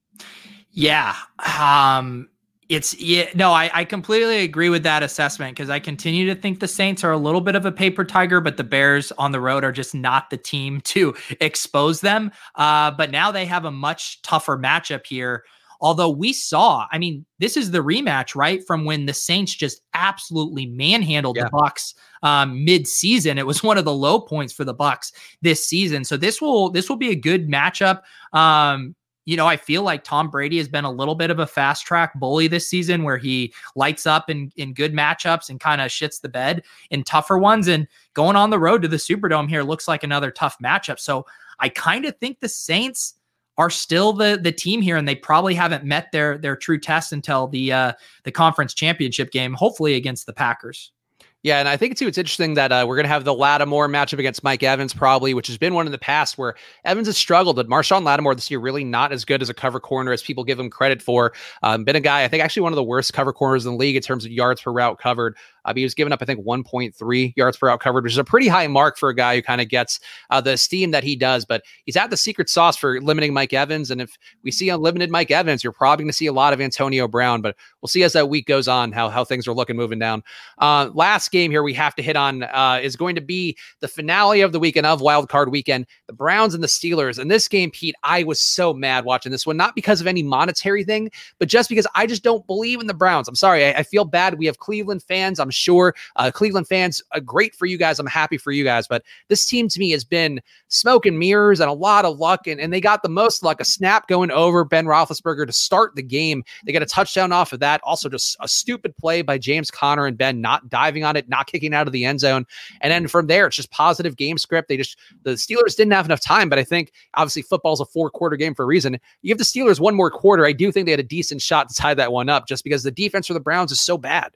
Yeah. Um, it's yeah, no, I, I completely agree with that assessment because I continue to think the Saints are a little bit of a paper tiger, but the Bears on the road are just not the team to expose them. Uh, but now they have a much tougher matchup here Although we saw, I mean, this is the rematch, right, from when the Saints just absolutely manhandled yeah. the Bucs um, mid-season. It was one of the low points for the Bucs this season. So this will this will be a good matchup. Um, you know, I feel like Tom Brady has been a little bit of a flat track bully this season where he lights up in, in good matchups and kind of shits the bed in tougher ones. And going on the road to the Superdome here looks like another tough matchup. So I kind of think the Saints are still the the team here, and they probably haven't met their their true test until the uh, the conference championship game, hopefully against the Packers. Yeah, and I think too it's interesting that uh, we're going to have the Lattimore matchup against Mike Evans probably, which has been one in the past where Evans has struggled, but Marshon Lattimore this year really not as good as a cover corner as people give him credit for. Um, been a guy I think actually one of the worst cover corners in the league in terms of yards per route covered. Uh, he was giving up, I think, 1.3 yards per out covered, which is a pretty high mark for a guy who kind of gets uh, the esteem that he does. But he's at the secret sauce for limiting Mike Evans. And if we see unlimited Mike Evans, you're probably going to see a lot of Antonio Brown. But we'll see as that week goes on how, how things are looking moving down. Uh, last game here we have to hit on uh, is going to be the finale of the weekend of Wild Card Weekend, the Browns and the Steelers. And this game, Pete, I was so mad watching this one, not because of any monetary thing, but just because I just don't believe in the Browns. I'm sorry. I, I feel bad. We have Cleveland fans. I'm sure. Uh, Cleveland fans, uh, great for you guys. I'm happy for you guys. But this team to me has been smoke and mirrors and a lot of luck. And, and they got the most luck a snap going over Ben Roethlisberger to start the game. They got a touchdown off of that. Also, just a stupid play by James Conner and Ben not diving on it, not kicking out of the end zone. And then from there, it's just positive game script. They just, the Steelers didn't have enough time. But I think obviously football's a four quarter game for a reason. You give the Steelers one more quarter. I do think they had a decent shot to tie that one up just because the defense for the Browns is so bad.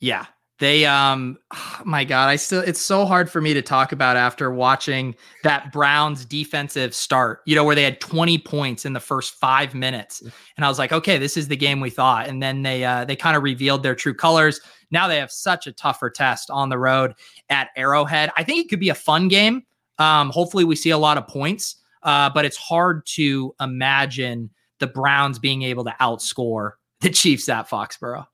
Yeah. They um oh my god, I still it's so hard for me to talk about after watching that Browns defensive start, you know, where they had 20 points in the first 5 minutes. And I was like, okay, this is the game we thought. And then they uh they kind of revealed their true colors. Now they have such a tougher test on the road at Arrowhead. I think it could be a fun game. Um hopefully we see a lot of points. Uh but it's hard to imagine the Browns being able to outscore the Chiefs at Foxborough.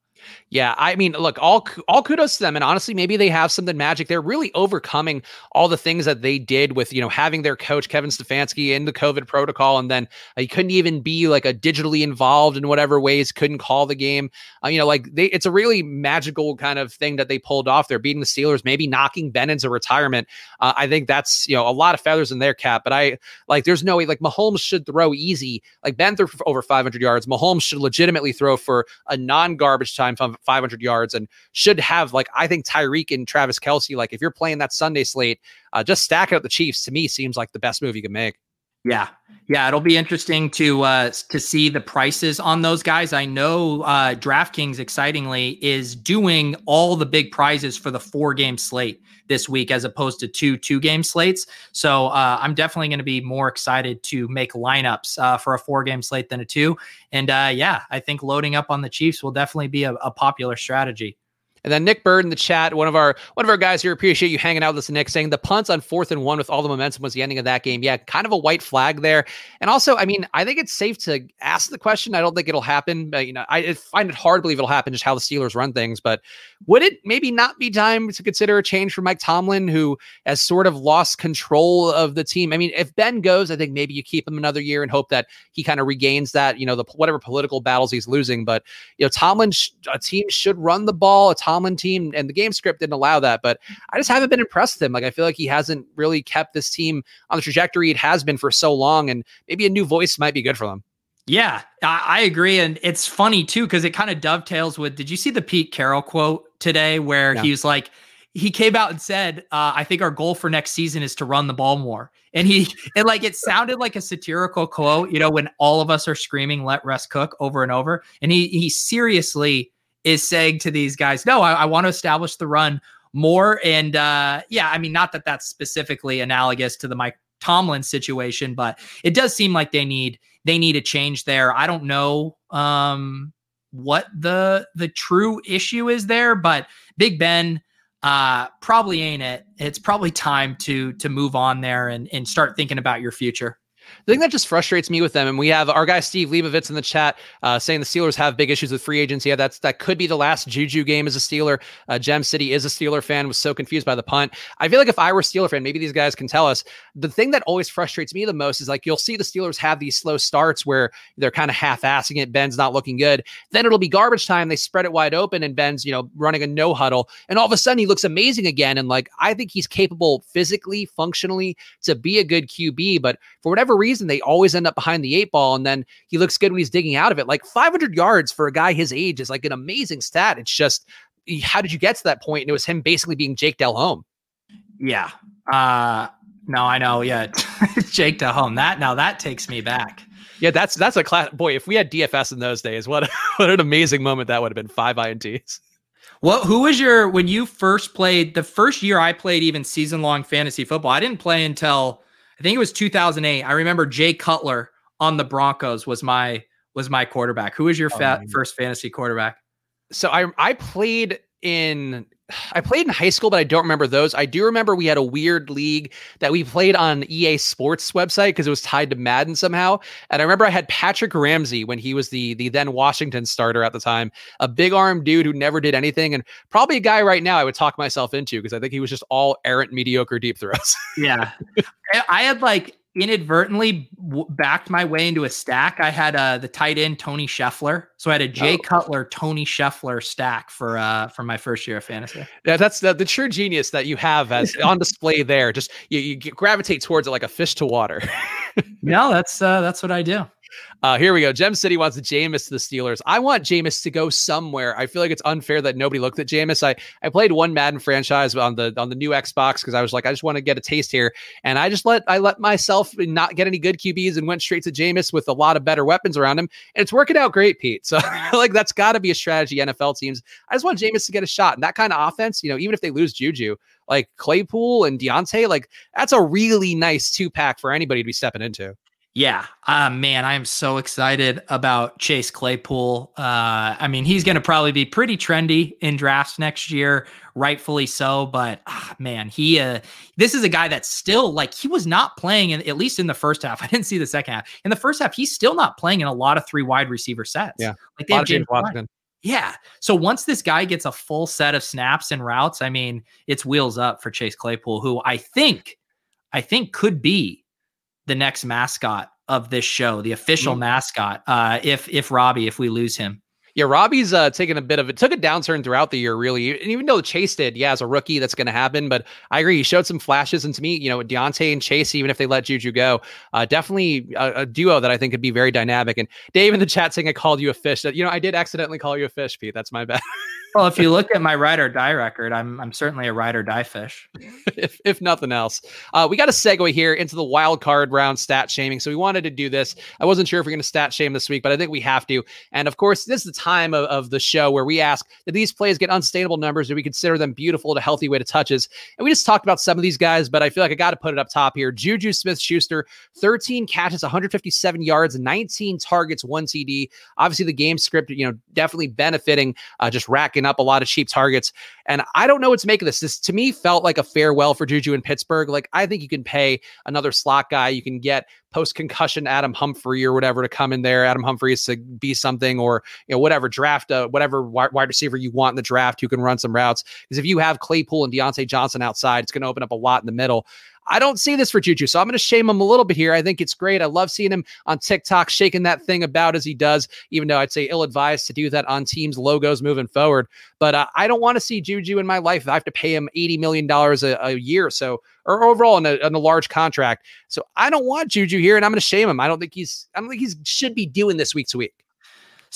Yeah, I mean, look, all all kudos to them, and honestly, maybe they have something magic. They're really overcoming all the things that they did with you know having their coach Kevin Stefanski in the COVID protocol, and then uh, he couldn't even be like a digitally involved in whatever ways, couldn't call the game. Uh, you know, like they, it's a really magical kind of thing that they pulled off. They're beating the Steelers, maybe knocking Ben into retirement. Uh, I think that's you know a lot of feathers in their cap, but I like there's no way like Mahomes should throw easy. Like Ben threw for over 500 yards. Mahomes should legitimately throw for a non garbage time 500 yards and should have like I think Tyreek and Travis Kelce. Like if you're playing that Sunday slate, uh, just stack out the Chiefs to me seems like the best move you can make. Yeah, yeah, it'll be interesting to uh, to see the prices on those guys. I know uh, DraftKings, excitingly, is doing all the big prizes for the four game slate this week, as opposed to two two game slates. So uh, I'm definitely going to be more excited to make lineups uh, for a four game slate than a two. And uh, yeah, I think loading up on the Chiefs will definitely be a, a popular strategy. And then Nick Bird in the chat, one of our one of our guys here, appreciate you hanging out with us, Nick, saying the punts on fourth and one with all the momentum was the ending of that game. Yeah, kind of a white flag there. And also, I mean, I think it's safe to ask the question. I don't think it'll happen. But, you know, I find it hard to believe it'll happen just how the Steelers run things. But would it maybe not be time to consider a change for Mike Tomlin, who has sort of lost control of the team? I mean, if Ben goes, I think maybe you keep him another year and hope that he kind of regains that, you know, the whatever political battles he's losing. But you know, Tomlin, sh- a team should run the ball. A Tomlin team and the game script didn't allow that. But I just haven't been impressed with him. Like I feel like he hasn't really kept this team on the trajectory it has been for so long, and maybe a new voice might be good for them. Yeah, I, I agree, and it's funny too because it kind of dovetails with. Did you see the Pete Carroll quote today where yeah. he was like? he came out and said, uh, "I think our goal for next season is to run the ball more." And he and like it sounded like a satirical quote, you know, when all of us are screaming "Let Russ cook" over and over. And he he seriously is saying to these guys, no, I, I want to establish the run more. And uh, yeah, I mean, not that that's specifically analogous to the Mike Tomlin situation, but it does seem like they need they need a change there. I don't know um, what the the true issue is there, but Big Ben uh, probably ain't it. It's probably time to to move on there and and start thinking about your future. The thing that just frustrates me with them, and we have our guy Steve Leibovitz in the chat uh, saying the Steelers have big issues with free agency. Yeah, that's that could be the last Juju game as a Steeler. Uh, Gem City is a Steeler fan. Was so confused by the punt. I feel like if I were a Steeler fan, maybe these guys can tell us. The thing that always frustrates me the most is like you'll see the Steelers have these slow starts where they're kind of half-assing it. Ben's not looking good. Then it'll be garbage time. They spread it wide open, and Ben's you know running a no huddle, and all of a sudden he looks amazing again. And like I think he's capable physically, functionally to be a good QB, but for whatever reason they always end up behind the eight ball, and then he looks good when he's digging out of it. Like 500 yards for a guy his age is like an amazing stat. It's just how did you get to that point? And it was him basically being Jake Delhomme. Yeah. Uh no, I know. Yeah. Jake Delhomme. That now that takes me back. Yeah, that's that's a class boy. If we had DFS in those days, what what an amazing moment that would have been. Five ints. Well, who was your when you first played the first year I played even season long fantasy football? I didn't play until I think it was 2008. I remember Jay Cutler on the Broncos was my was my quarterback. Who was your oh, fa- first fantasy quarterback? So I I played in I played in high school, but I don't remember those. I do remember we had a weird league that we played on EA Sports website because it was tied to Madden somehow. And I remember I had Patrick Ramsey when he was the the then Washington starter at the time, a big arm dude who never did anything, and probably a guy right now I would talk myself into because I think he was just all errant, mediocre deep throws. yeah, I had like inadvertently w- backed my way into a stack. I had uh, the tight end Tony Scheffler, so I had a Jay oh. Cutler Tony Scheffler stack for uh for my first year of fantasy. Yeah, that's the, the true genius that you have as on display there. Just you, you gravitate towards it like a fish to water. no, that's uh, that's what I do. Uh, here we go. Gem City wants Jameis to the Steelers. I want Jameis to go somewhere. I feel like it's unfair that nobody looked at Jameis. I, I played one Madden franchise on the on the new Xbox because I was like, I just want to get a taste here. And I just let I let myself not get any good QBs and went straight to Jameis with a lot of better weapons around him. And it's working out great, Pete. So like that's gotta be a strategy, NFL teams. I just want Jameis to get a shot. And that kind of offense, you know, even if they lose Juju, like Claypool and Diontae, like that's a really nice two pack for anybody to be stepping into. Yeah, uh, man, I am so excited about Chase Claypool. Uh, I mean, he's going to probably be pretty trendy in drafts next year, rightfully so. But uh, man, he uh, this is a guy that's still like he was not playing in at least in the first half. I didn't see the second half. In the first half, he's still not playing in a lot of three wide receiver sets. Yeah, like they have James Washington. Yeah. So once this guy gets a full set of snaps and routes, I mean, it's wheels up for Chase Claypool, who I think, I think could be the next mascot of this show, the official mm-hmm. mascot. Uh, if if Robbie, if we lose him. Yeah, Robbie's uh, taking a bit of it, took a downturn throughout the year, really. And even though Chase did, yeah, as a rookie, that's going to happen. But I agree, he showed some flashes. And to me, you know, Diontae and Chase, even if they let Juju go, uh, definitely a, a, duo that I think could be very dynamic. And Dave in the chat saying I called you a fish. That you know, I did accidentally call you a fish, Pete. That's my bad. well, if you look at my ride or die record, I'm I'm certainly a ride or die fish. if if nothing else, uh, we got a segue here into the wild card round stat shaming. So we wanted to do this. I wasn't sure if we're going to stat shame this week, but I think we have to. And of course, this is the time of, of the show where we ask: Did these plays get unsustainable numbers? Do we consider them beautiful to healthy way to touches? And we just talked about some of these guys, but I feel like I got to put it up top here. Juju Smith Schuster, 13 catches, 157 yards, 19 targets, one TD. Obviously, the game script, you know, definitely benefiting, uh, just racking up a lot of cheap targets. And I don't know what to make of this. This to me felt like a farewell for Juju in Pittsburgh. Like I think you can pay another slot guy. You can get post concussion Adam Humphrey or whatever to come in there. Adam Humphrey is to be something or you know whatever draft uh, whatever wide, receiver you want in the draft who can run some routes. Because if you have Claypool and Diontae Johnson outside, it's going to open up a lot in the middle. I don't see this for Juju. So I'm going to shame him a little bit here. I think it's great. I love seeing him on TikTok shaking that thing about as he does, even though I'd say ill advised to do that on teams' logos moving forward. But uh, I don't want to see Juju in my life. I have to pay him $80 million a, a year. So, or overall in a, in a large contract. So I don't want Juju here and I'm going to shame him. I don't think he's, I don't think he should be doing this week to week.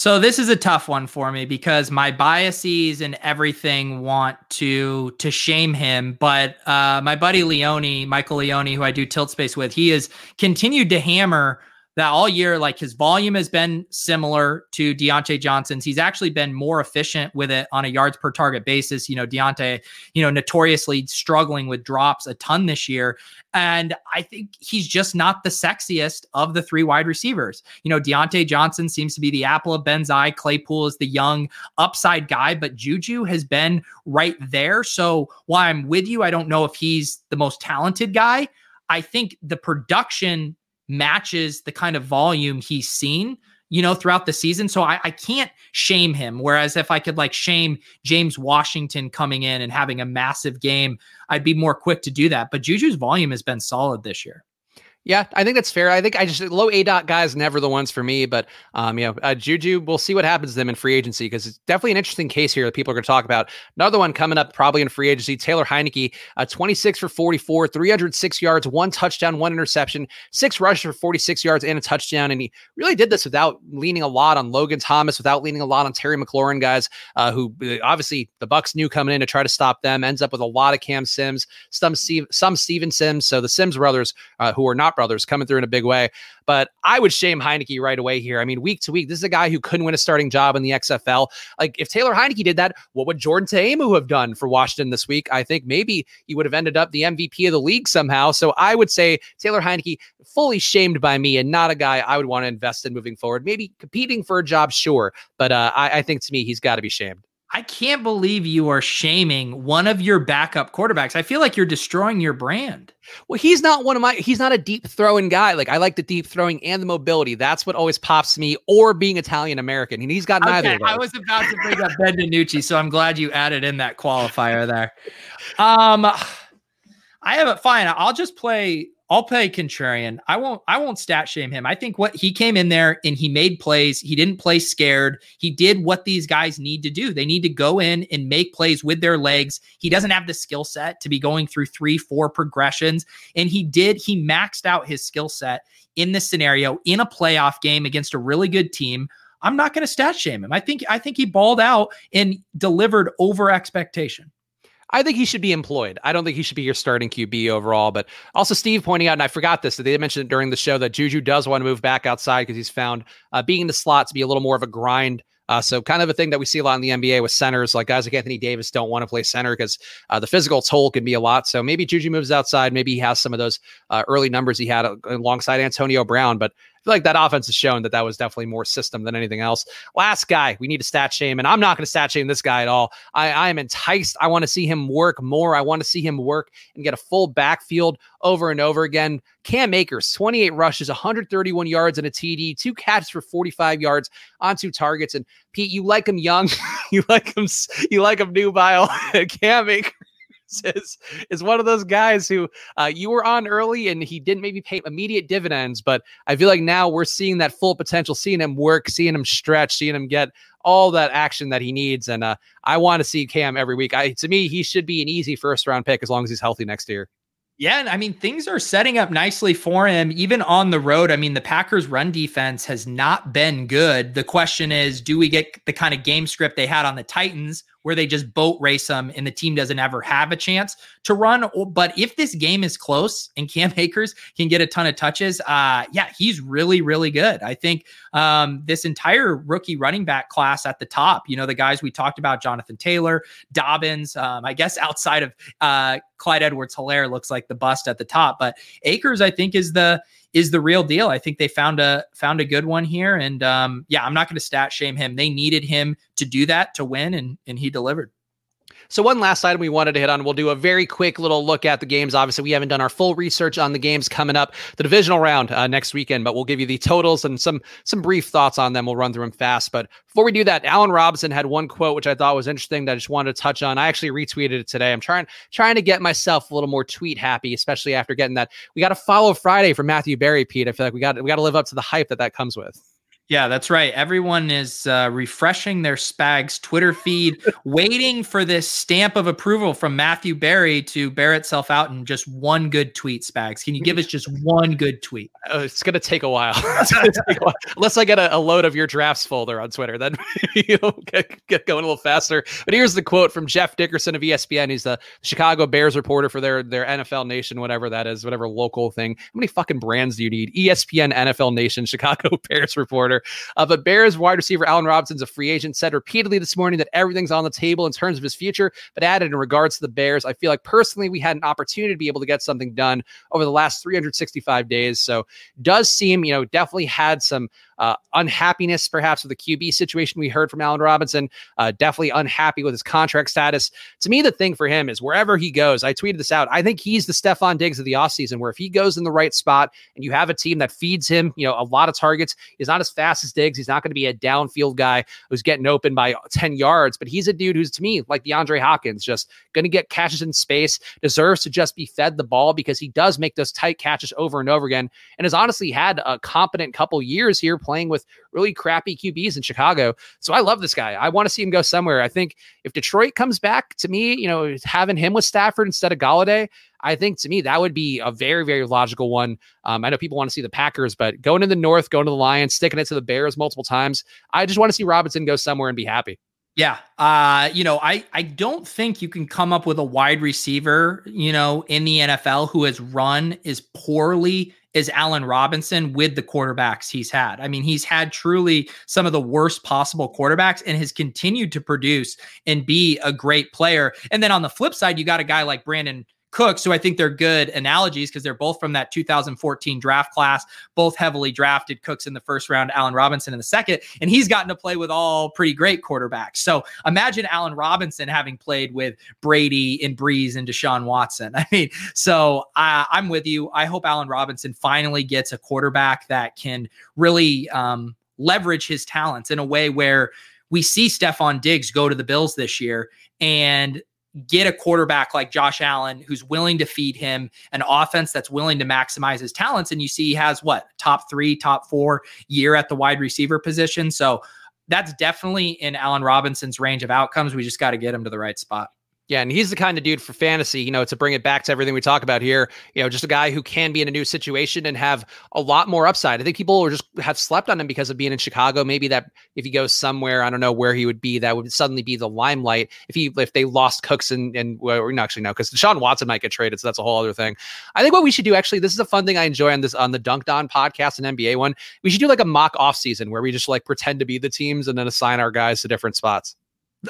So this is a tough one for me because my biases and everything want to to shame him. But uh, my buddy Leone, Michael Leone, who I do tilt space with, he has continued to hammer that all year, like his volume has been similar to Diontae Johnson's. He's actually been more efficient with it on a yards per target basis. You know, Diontae, you know, notoriously struggling with drops a ton this year. And I think he's just not the sexiest of the three wide receivers. You know, Diontae Johnson seems to be the apple of Ben's eye. Claypool is the young upside guy, but Juju has been right there. So while I'm with you, I don't know if he's the most talented guy. I think the production matches the kind of volume he's seen you know, throughout the season. So I, I, can't shame him. Whereas if I could like shame James Washington coming in and having a massive game, I'd be more quick to do that. But Juju's volume has been solid this year. Yeah, I think that's fair. I think I just low A dot guys never the ones for me, but um, you know, uh, Juju, we'll see what happens to them in free agency because it's definitely an interesting case here that people are going to talk about. Another one coming up probably in free agency, Taylor Heinicke, uh, 26 for 44, 306 yards, one touchdown, one interception, six rushes for 46 yards and a touchdown, and he really did this without leaning a lot on Logan Thomas, without leaning a lot on Terry McLaurin, guys uh, who uh, obviously the Bucs knew coming in to try to stop them. Ends up with a lot of Cam Sims, some Steve, some Steven Sims. So the Sims brothers, uh, who are not brothers coming through in a big way. But I would shame Heinicke right away here. I mean, week to week, this is a guy who couldn't win a starting job in the XFL. Like, if Taylor Heinicke did that, what would Jordan Ta'amu have done for Washington this week? I think maybe he would have ended up the MVP of the league somehow. So I would say Taylor Heinicke, fully shamed by me and not a guy I would want to invest in moving forward. Maybe competing for a job, sure. But uh, I, I think to me, he's got to be shamed. I can't believe you are shaming one of your backup quarterbacks. I feel like you're destroying your brand. Well, he's not one of my he's not a deep throwing guy. Like I like the deep throwing and the mobility. That's what always pops me, or being Italian American. And he's got neither. Okay, I was about to bring up Ben DiNucci, so I'm glad you added in that qualifier there. Um I have it fine. I'll just play I'll play contrarian. I won't I won't stat shame him. I think what he came in there and he made plays. He didn't play scared. He did what these guys need to do. They need to go in and make plays with their legs. He doesn't have the skill set to be going through 3 4 progressions and he did he maxed out his skill set in this scenario in a playoff game against a really good team. I'm not going to stat shame him. I think I think he balled out and delivered over expectation. I think he should be employed. I don't think he should be your starting QB overall. But also, Steve pointing out, and I forgot this, that they mentioned it during the show that Juju does want to move back outside because he's found uh, being in the slot to be a little more of a grind. Uh, so kind of a thing that we see a lot in the NBA with centers, like guys like Anthony Davis don't want to play center because uh, the physical toll can be a lot. So maybe Juju moves outside. Maybe he has some of those uh, early numbers he had uh, alongside Antonio Brown. But feel like that offense has shown that that was definitely more system than anything else. Last guy, we need to stat shame, and I'm not going to stat shame this guy at all. I, I am enticed. I want to see him work more. I want to see him work and get a full backfield over and over again. Cam Akers, 28 rushes, 131 yards and a TD, two catches for 45 yards on two targets. And Pete, you like him young, you like him, you like him nubile. Cam Akers is is one of those guys who uh, you were on early and he didn't maybe pay immediate dividends, but I feel like now we're seeing that full potential, seeing him work, seeing him stretch, seeing him get all that action that he needs. And uh, I want to see Cam every week. I, to me, he should be an easy first round pick as long as he's healthy next year. Yeah, and I mean things are setting up nicely for him even on the road. I mean the Packers run defense has not been good. The question is do we get the kind of game script they had on the Titans where they just boat race them and the team doesn't ever have a chance to run. But if this game is close and Cam Akers can get a ton of touches, uh, yeah, he's really, really good. I think um, this entire rookie running back class at the top, you know, the guys we talked about, Jonathan Taylor, Dobbins, um, I guess outside of uh, Clyde Edwards Helaire looks like the bust at the top, but Akers, I think, is the is the real deal. I think they found a found a good one here, and um, yeah, I'm not going to stat shame him. They needed him to do that to win, and and he delivered. So, one last item we wanted to hit on, we'll do a very quick little look at the games. Obviously, we haven't done our full research on the games coming up, the divisional round uh, next weekend, but we'll give you the totals and some some brief thoughts on them. We'll run through them fast. But before we do that, Allen Robinson had one quote which I thought was interesting that I just wanted to touch on. I actually retweeted it today. I'm trying trying to get myself a little more tweet happy, especially after getting that. We got to follow Friday for Matthew Berry, Pete. I feel like we got we got to live up to the hype that that comes with. Yeah, that's right. Everyone is uh, refreshing their Spags Twitter feed, waiting for this stamp of approval from Matthew Berry to bear itself out in just one good tweet. Spags, can you give us just one good tweet? Uh, it's going to take a while. take a while. Unless I get a, a, load of your drafts folder on Twitter, then you know get, get, going a little faster. But here's the quote from Jeff Dickerson of ESPN. He's the Chicago Bears reporter for their their NFL Nation, whatever that is, whatever local thing. How many fucking brands do you need? ESPN, NFL Nation, Chicago Bears reporter. Uh, but Bears wide receiver Allen Robinson's a free agent, said repeatedly this morning that everything's on the table in terms of his future, but added in regards to the Bears, I feel like personally we had an opportunity to be able to get something done over the last 365 days. So does seem, you know, definitely had some uh, unhappiness, perhaps, with the QB situation we heard from Allen Robinson. Uh, definitely unhappy with his contract status. To me, the thing for him is wherever he goes, I tweeted this out. I think he's the Stefon Diggs of the offseason, where if he goes in the right spot and you have a team that feeds him, you know, a lot of targets, he's not as fast as Diggs. He's not going to be a downfield guy who's getting open by 10 yards, but he's a dude who's, to me, like DeAndre Hopkins, just going to get catches in space, deserves to just be fed the ball because he does make those tight catches over and over again, and has honestly had a competent couple years here playing with really crappy QBs in Chicago. So I love this guy. I want to see him go somewhere. I think if Detroit comes back to me, you know, having him with Stafford instead of Golladay, I think to me that would be a very, very logical one. Um, I know people want to see the Packers, but going to the North, going to the Lions, sticking it to the Bears multiple times, I just want to see Robinson go somewhere and be happy. Yeah. Uh, you know, I, I don't think you can come up with a wide receiver, you know, in the NFL who has run as poorly as Allen Robinson with the quarterbacks he's had. I mean, he's had truly some of the worst possible quarterbacks and has continued to produce and be a great player. And then on the flip side, you got a guy like Brandin Cooks, who I think they're good analogies because they're both from that 2014 draft class, both heavily drafted. Cooks in the first round, Allen Robinson in the second, and he's gotten to play with all pretty great quarterbacks. So imagine Allen Robinson having played with Brady and Brees and Deshaun Watson. I mean, so uh, I'm with you. I hope Allen Robinson finally gets a quarterback that can really um, leverage his talents in a way where we see Stefon Diggs go to the Bills this year and get a quarterback like Josh Allen who's willing to feed him an offense that's willing to maximize his talents. And you see he has what top three, top four year at the wide receiver position. So that's definitely in Allen Robinson's range of outcomes. We just got to get him to the right spot. Yeah, and he's the kind of dude for fantasy, you know, to bring it back to everything we talk about here, you know, just a guy who can be in a new situation and have a lot more upside. I think people are just have slept on him because of being in Chicago. Maybe that if he goes somewhere, I don't know where he would be, that would suddenly be the limelight. If he if they lost Cooks and and well, actually no, because Deshaun Watson might get traded, so that's a whole other thing. I think what we should do actually, this is a fun thing I enjoy on this on the Dunked On podcast and NBA one. We should do like a mock off season where we just like pretend to be the teams and then assign our guys to different spots.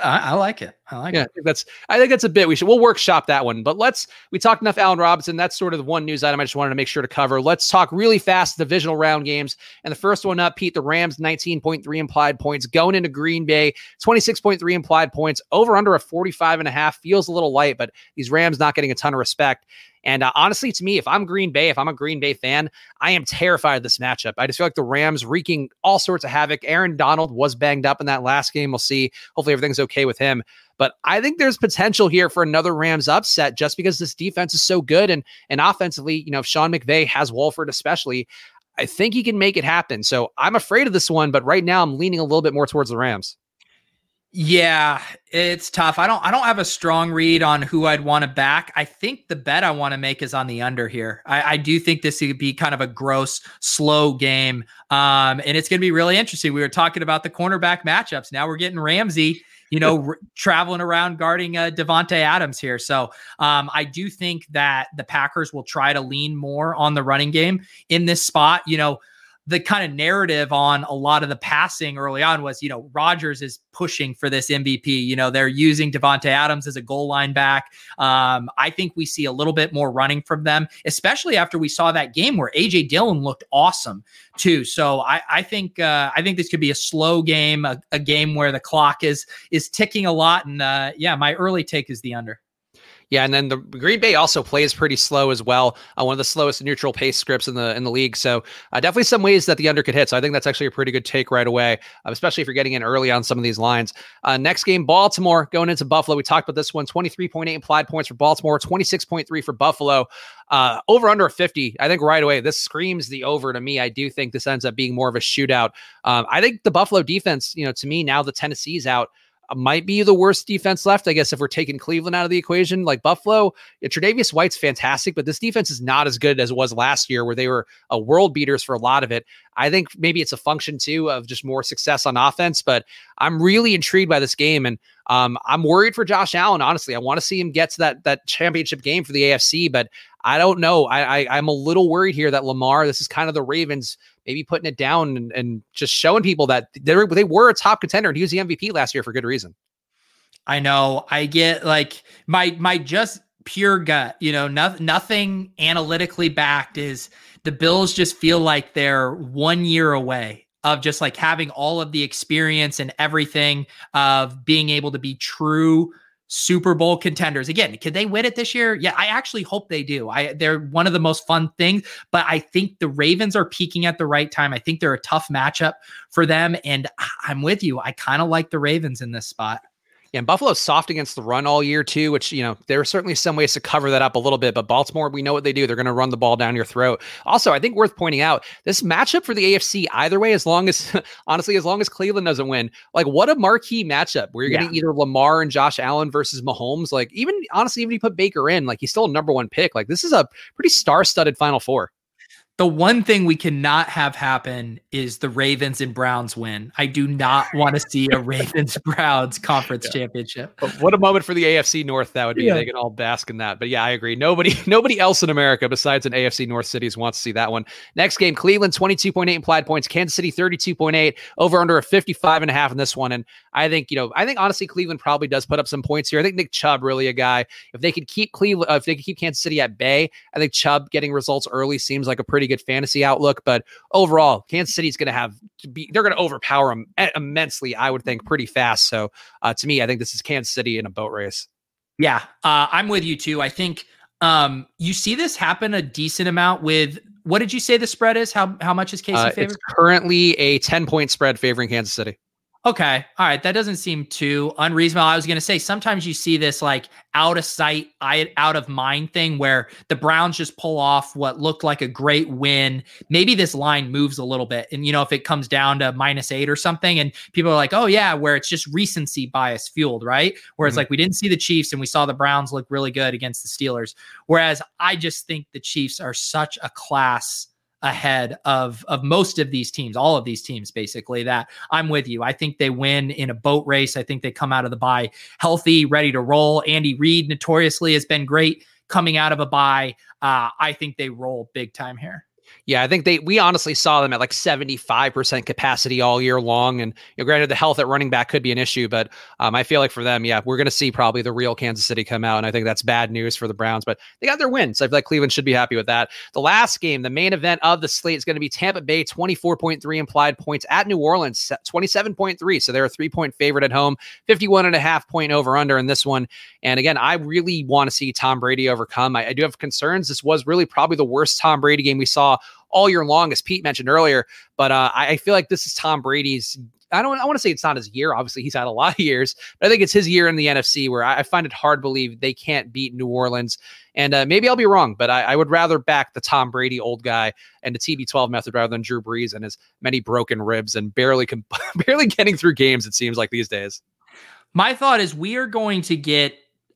I, I, like it. I like yeah, it. That's I think that's a bit we should we'll workshop that one. But let's we talked enough Allen Robinson. That's sort of the one news item I just wanted to make sure to cover. Let's talk really fast divisional round games. And the first one up, Pete, the Rams 19.3 implied points going into Green Bay, 26.3 implied points, over under a 45 and a half. Feels a little light, but these Rams not getting a ton of respect. And uh, honestly, to me, if I'm Green Bay, if I'm a Green Bay fan, I am terrified of this matchup. I just feel like the Rams wreaking all sorts of havoc. Aaron Donald was banged up in that last game. We'll see. Hopefully, everything's okay with him. But I think there's potential here for another Rams upset just because this defense is so good. And, and offensively, you know, if Sean McVay has Wolford, especially, I think he can make it happen. So I'm afraid of this one, but right now I'm leaning a little bit more towards the Rams. Yeah, it's tough. I don't I don't have a strong read on who I'd want to back. I think the bet I want to make is on the under here. I, I do think this could be kind of a gross, slow game. Um, and it's gonna be really interesting. We were talking about the cornerback matchups. Now we're getting Ramsey, you know, r- traveling around guarding uh, Davante Adams here. So um, I do think that the Packers will try to lean more on the running game in this spot. You know, the kind of narrative on a lot of the passing early on was, you know, Rodgers is pushing for this MVP. You know, they're using Davante Adams as a goal line back. Um, I think we see a little bit more running from them, especially after we saw that game where AJ Dillon looked awesome too. So I, I think uh, I think this could be a slow game, a, a, game where the clock is is ticking a lot. And uh, yeah, my early take is the under. Yeah, and then the Green Bay also plays pretty slow as well. Uh, one of the slowest neutral pace scripts in the in the league. So uh, definitely some ways that the under could hit. So I think that's actually a pretty good take right away, uh, especially if you're getting in early on some of these lines. Uh, next game, Baltimore going into Buffalo. We talked about this one: 23.8 implied points for Baltimore, 26.3 for Buffalo. Uh, over under 50. I think right away this screams the over to me. I do think this ends up being more of a shootout. Um, I think the Buffalo defense, you know, to me now the Tennessee's out might be the worst defense left. I guess if we're taking Cleveland out of the equation, like Buffalo, yeah, Tre'Davious White's fantastic, but this defense is not as good as it was last year, where they were a uh, world beaters for a lot of it. I think maybe it's a function too of just more success on offense, but I'm really intrigued by this game, and um, I'm worried for Josh Allen. Honestly, I want to see him get to that that championship game for the AFC, but I don't know. I, I I'm a little worried here that Lamar. This is kind of the Ravens maybe putting it down and, and just showing people that they were, they were a top contender and he was the MVP last year for good reason. I know. I get like my my just pure gut, you know, no, nothing analytically backed is the Bills just feel like they're one year away of just like having all of the experience and everything of being able to be true Super Bowl contenders. Again, could they win it this year? Yeah, I actually hope they do. I they're one of the most fun things, but I think the Ravens are peaking at the right time. I think they're a tough matchup for them and I'm with you. I kind of like the Ravens in this spot. Yeah, and Buffalo's soft against the run all year too, which you know there are certainly some ways to cover that up a little bit. But Baltimore, we know what they do; they're going to run the ball down your throat. Also, I think worth pointing out this matchup for the AFC either way, as long as honestly, as long as Cleveland doesn't win, like what a marquee matchup where you're yeah. getting either Lamar and Josh Allen versus Mahomes. Like even honestly, even if you put Baker in, like he's still a number one pick. Like this is a pretty star-studded Final Four the one thing we cannot have happen is the Ravens and Browns win. I do not want to see a Ravens Browns conference yeah. championship. But what a moment for the AFC North that would be. Yeah. They can all bask in that. But yeah, I agree. Nobody nobody else in America besides an AFC North cities wants to see that one. Next game, Cleveland 22.8 implied points, Kansas City 32.8, over under a 55 and a half in this one. And I think, you know, I think honestly Cleveland probably does put up some points here. I think Nick Chubb really a guy. If they could keep Cleveland uh, if they could keep Kansas City at bay, I think Chubb getting results early seems like a pretty good fantasy outlook. But overall, Kansas City's going to have to be, they're going to overpower them immensely, I would think, pretty fast. So uh, to me, I think this is Kansas City in a boat race. Yeah, uh, I'm with you too. I think um, you see this happen a decent amount with what did you say the spread is? How how much is Casey uh, It's currently a 10 point spread favoring Kansas City. Okay. All right. That doesn't seem too unreasonable. I was going to say sometimes you see this like out of sight, out of mind thing where the Browns just pull off what looked like a great win. Maybe this line moves a little bit. And, you know, if it comes down to minus eight or something, and people are like, oh, yeah, where it's just recency bias fueled, right? Where it's mm-hmm. like we didn't see the Chiefs and we saw the Browns look really good against the Steelers. Whereas I just think the Chiefs are such a class ahead of of most of these teams, all of these teams, basically. That I'm with you. I think they win in a boat race. I think they come out of the bye healthy, ready to roll. Andy Reid notoriously has been great coming out of a bye. Uh, I think they roll big time here. Yeah, I think they we honestly saw them at like 75% capacity all year long. And you know, granted, the health at running back could be an issue, but um, I feel like for them, yeah, we're going to see probably the real Kansas City come out. And I think that's bad news for the Browns, but they got their win. So I feel like Cleveland should be happy with that. The last game, the main event of the slate is going to be Tampa Bay 24.3 implied points at New Orleans 27.3. So they're a three point favorite at home, 51 and a half point over under in this one. And again, I really want to see Tom Brady overcome. I, I do have concerns. This was really probably the worst Tom Brady game we saw all year long, as Pete mentioned earlier. But uh, I feel like this is Tom Brady's I don't I want to say it's not his year. Obviously, he's had a lot of years, but I think it's his year in the NFC where I, I find it hard to believe they can't beat New Orleans. And uh, maybe I'll be wrong, but I, I, would rather back the Tom Brady old guy and the TB12 method rather than Drew Brees and his many broken ribs and barely comp- barely getting through games. It seems like these days. My thought is we are going to get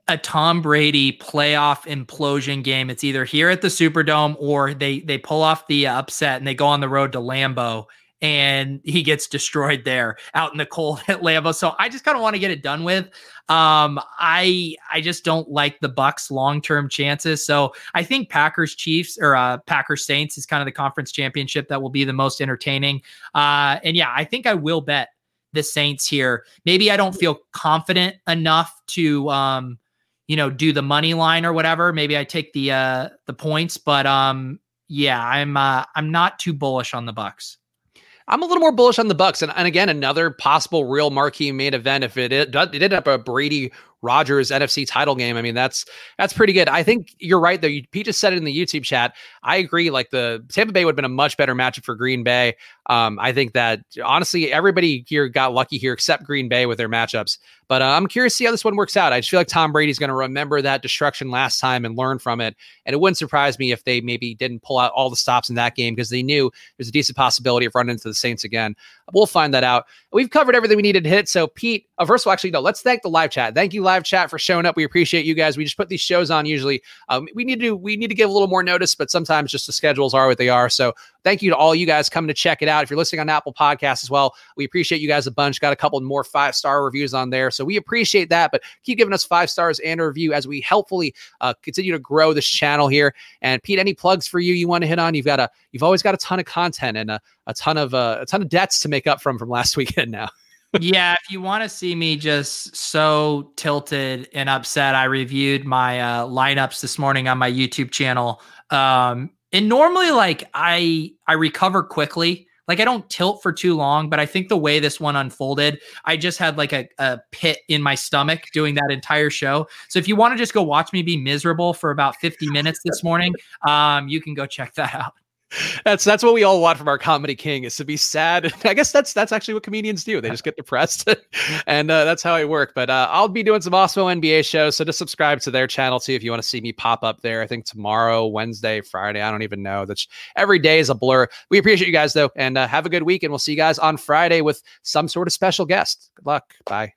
a Tom Brady playoff implosion game. It's either here at the Superdome or they they pull off the upset and they go on the road to Lambeau and he gets destroyed there out in the cold at Lambeau. So I just kind of want to get it done with. Um, I I just don't like the Bucs long term chances. So I think Packers Chiefs or uh, Packers Saints is kind of the conference championship that will be the most entertaining. Uh, and yeah, I think I will bet the Saints here. Maybe I don't feel confident enough to um you know, do the money line or whatever. Maybe I take the uh the points, but um yeah, I'm uh I'm not too bullish on the Bucs. I'm a little more bullish on the Bucs, and, and again, another possible real marquee main event if it it, it ended up a Brady Rodgers NFC title game. I mean, that's that's pretty good. I think you're right though. You, Pete just said it in the YouTube chat. I agree. Like the Tampa Bay would have been a much better matchup for Green Bay. Um, I think that honestly, everybody here got lucky here except Green Bay with their matchups. But uh, I'm curious to see how this one works out. I just feel like Tom Brady's going to remember that destruction last time and learn from it. And it wouldn't surprise me if they maybe didn't pull out all the stops in that game because they knew there's a decent possibility of running into the Saints again. We'll find that out. We've covered everything we needed to hit. So, Pete, uh, first of all, actually, no, let's thank the live chat. Thank you, live chat, for showing up. We appreciate you guys. We just put these shows on usually. Um, we need to we need to give a little more notice, but sometimes just the schedules are what they are. So thank you to all you guys coming to check it out. If you're listening on Apple Podcasts as well, we appreciate you guys a bunch. Got a couple more five star reviews on there, so we appreciate that. But keep giving us five stars and a review as we helpfully uh, continue to grow this channel here. And Pete, any plugs for you you want to hit on? You've got a you've always got a ton of content and a, a ton of uh, a ton of debts to make up from from last weekend now yeah, if you want to see me just so tilted and upset, I reviewed my uh, lineups this morning on my YouTube channel. Um, and normally, like I I recover quickly. Like I don't tilt for too long, but I think the way this one unfolded, I just had like a, a pit in my stomach doing that entire show. So if you want to just go watch me be miserable for about 50 minutes this morning, um, you can go check that out that's that's what we all want from our comedy king is to be sad. I guess that's that's actually what comedians do. They just get depressed, and uh, that's how I work. But uh, I'll be doing some Awesemo NBA shows, so just subscribe to their channel too if you want to see me pop up there. I think tomorrow, Wednesday, Friday. I don't even know. That's every day is a blur. We appreciate you guys though, and uh, have a good week. And we'll see you guys on Friday with some sort of special guest. Good luck. Bye.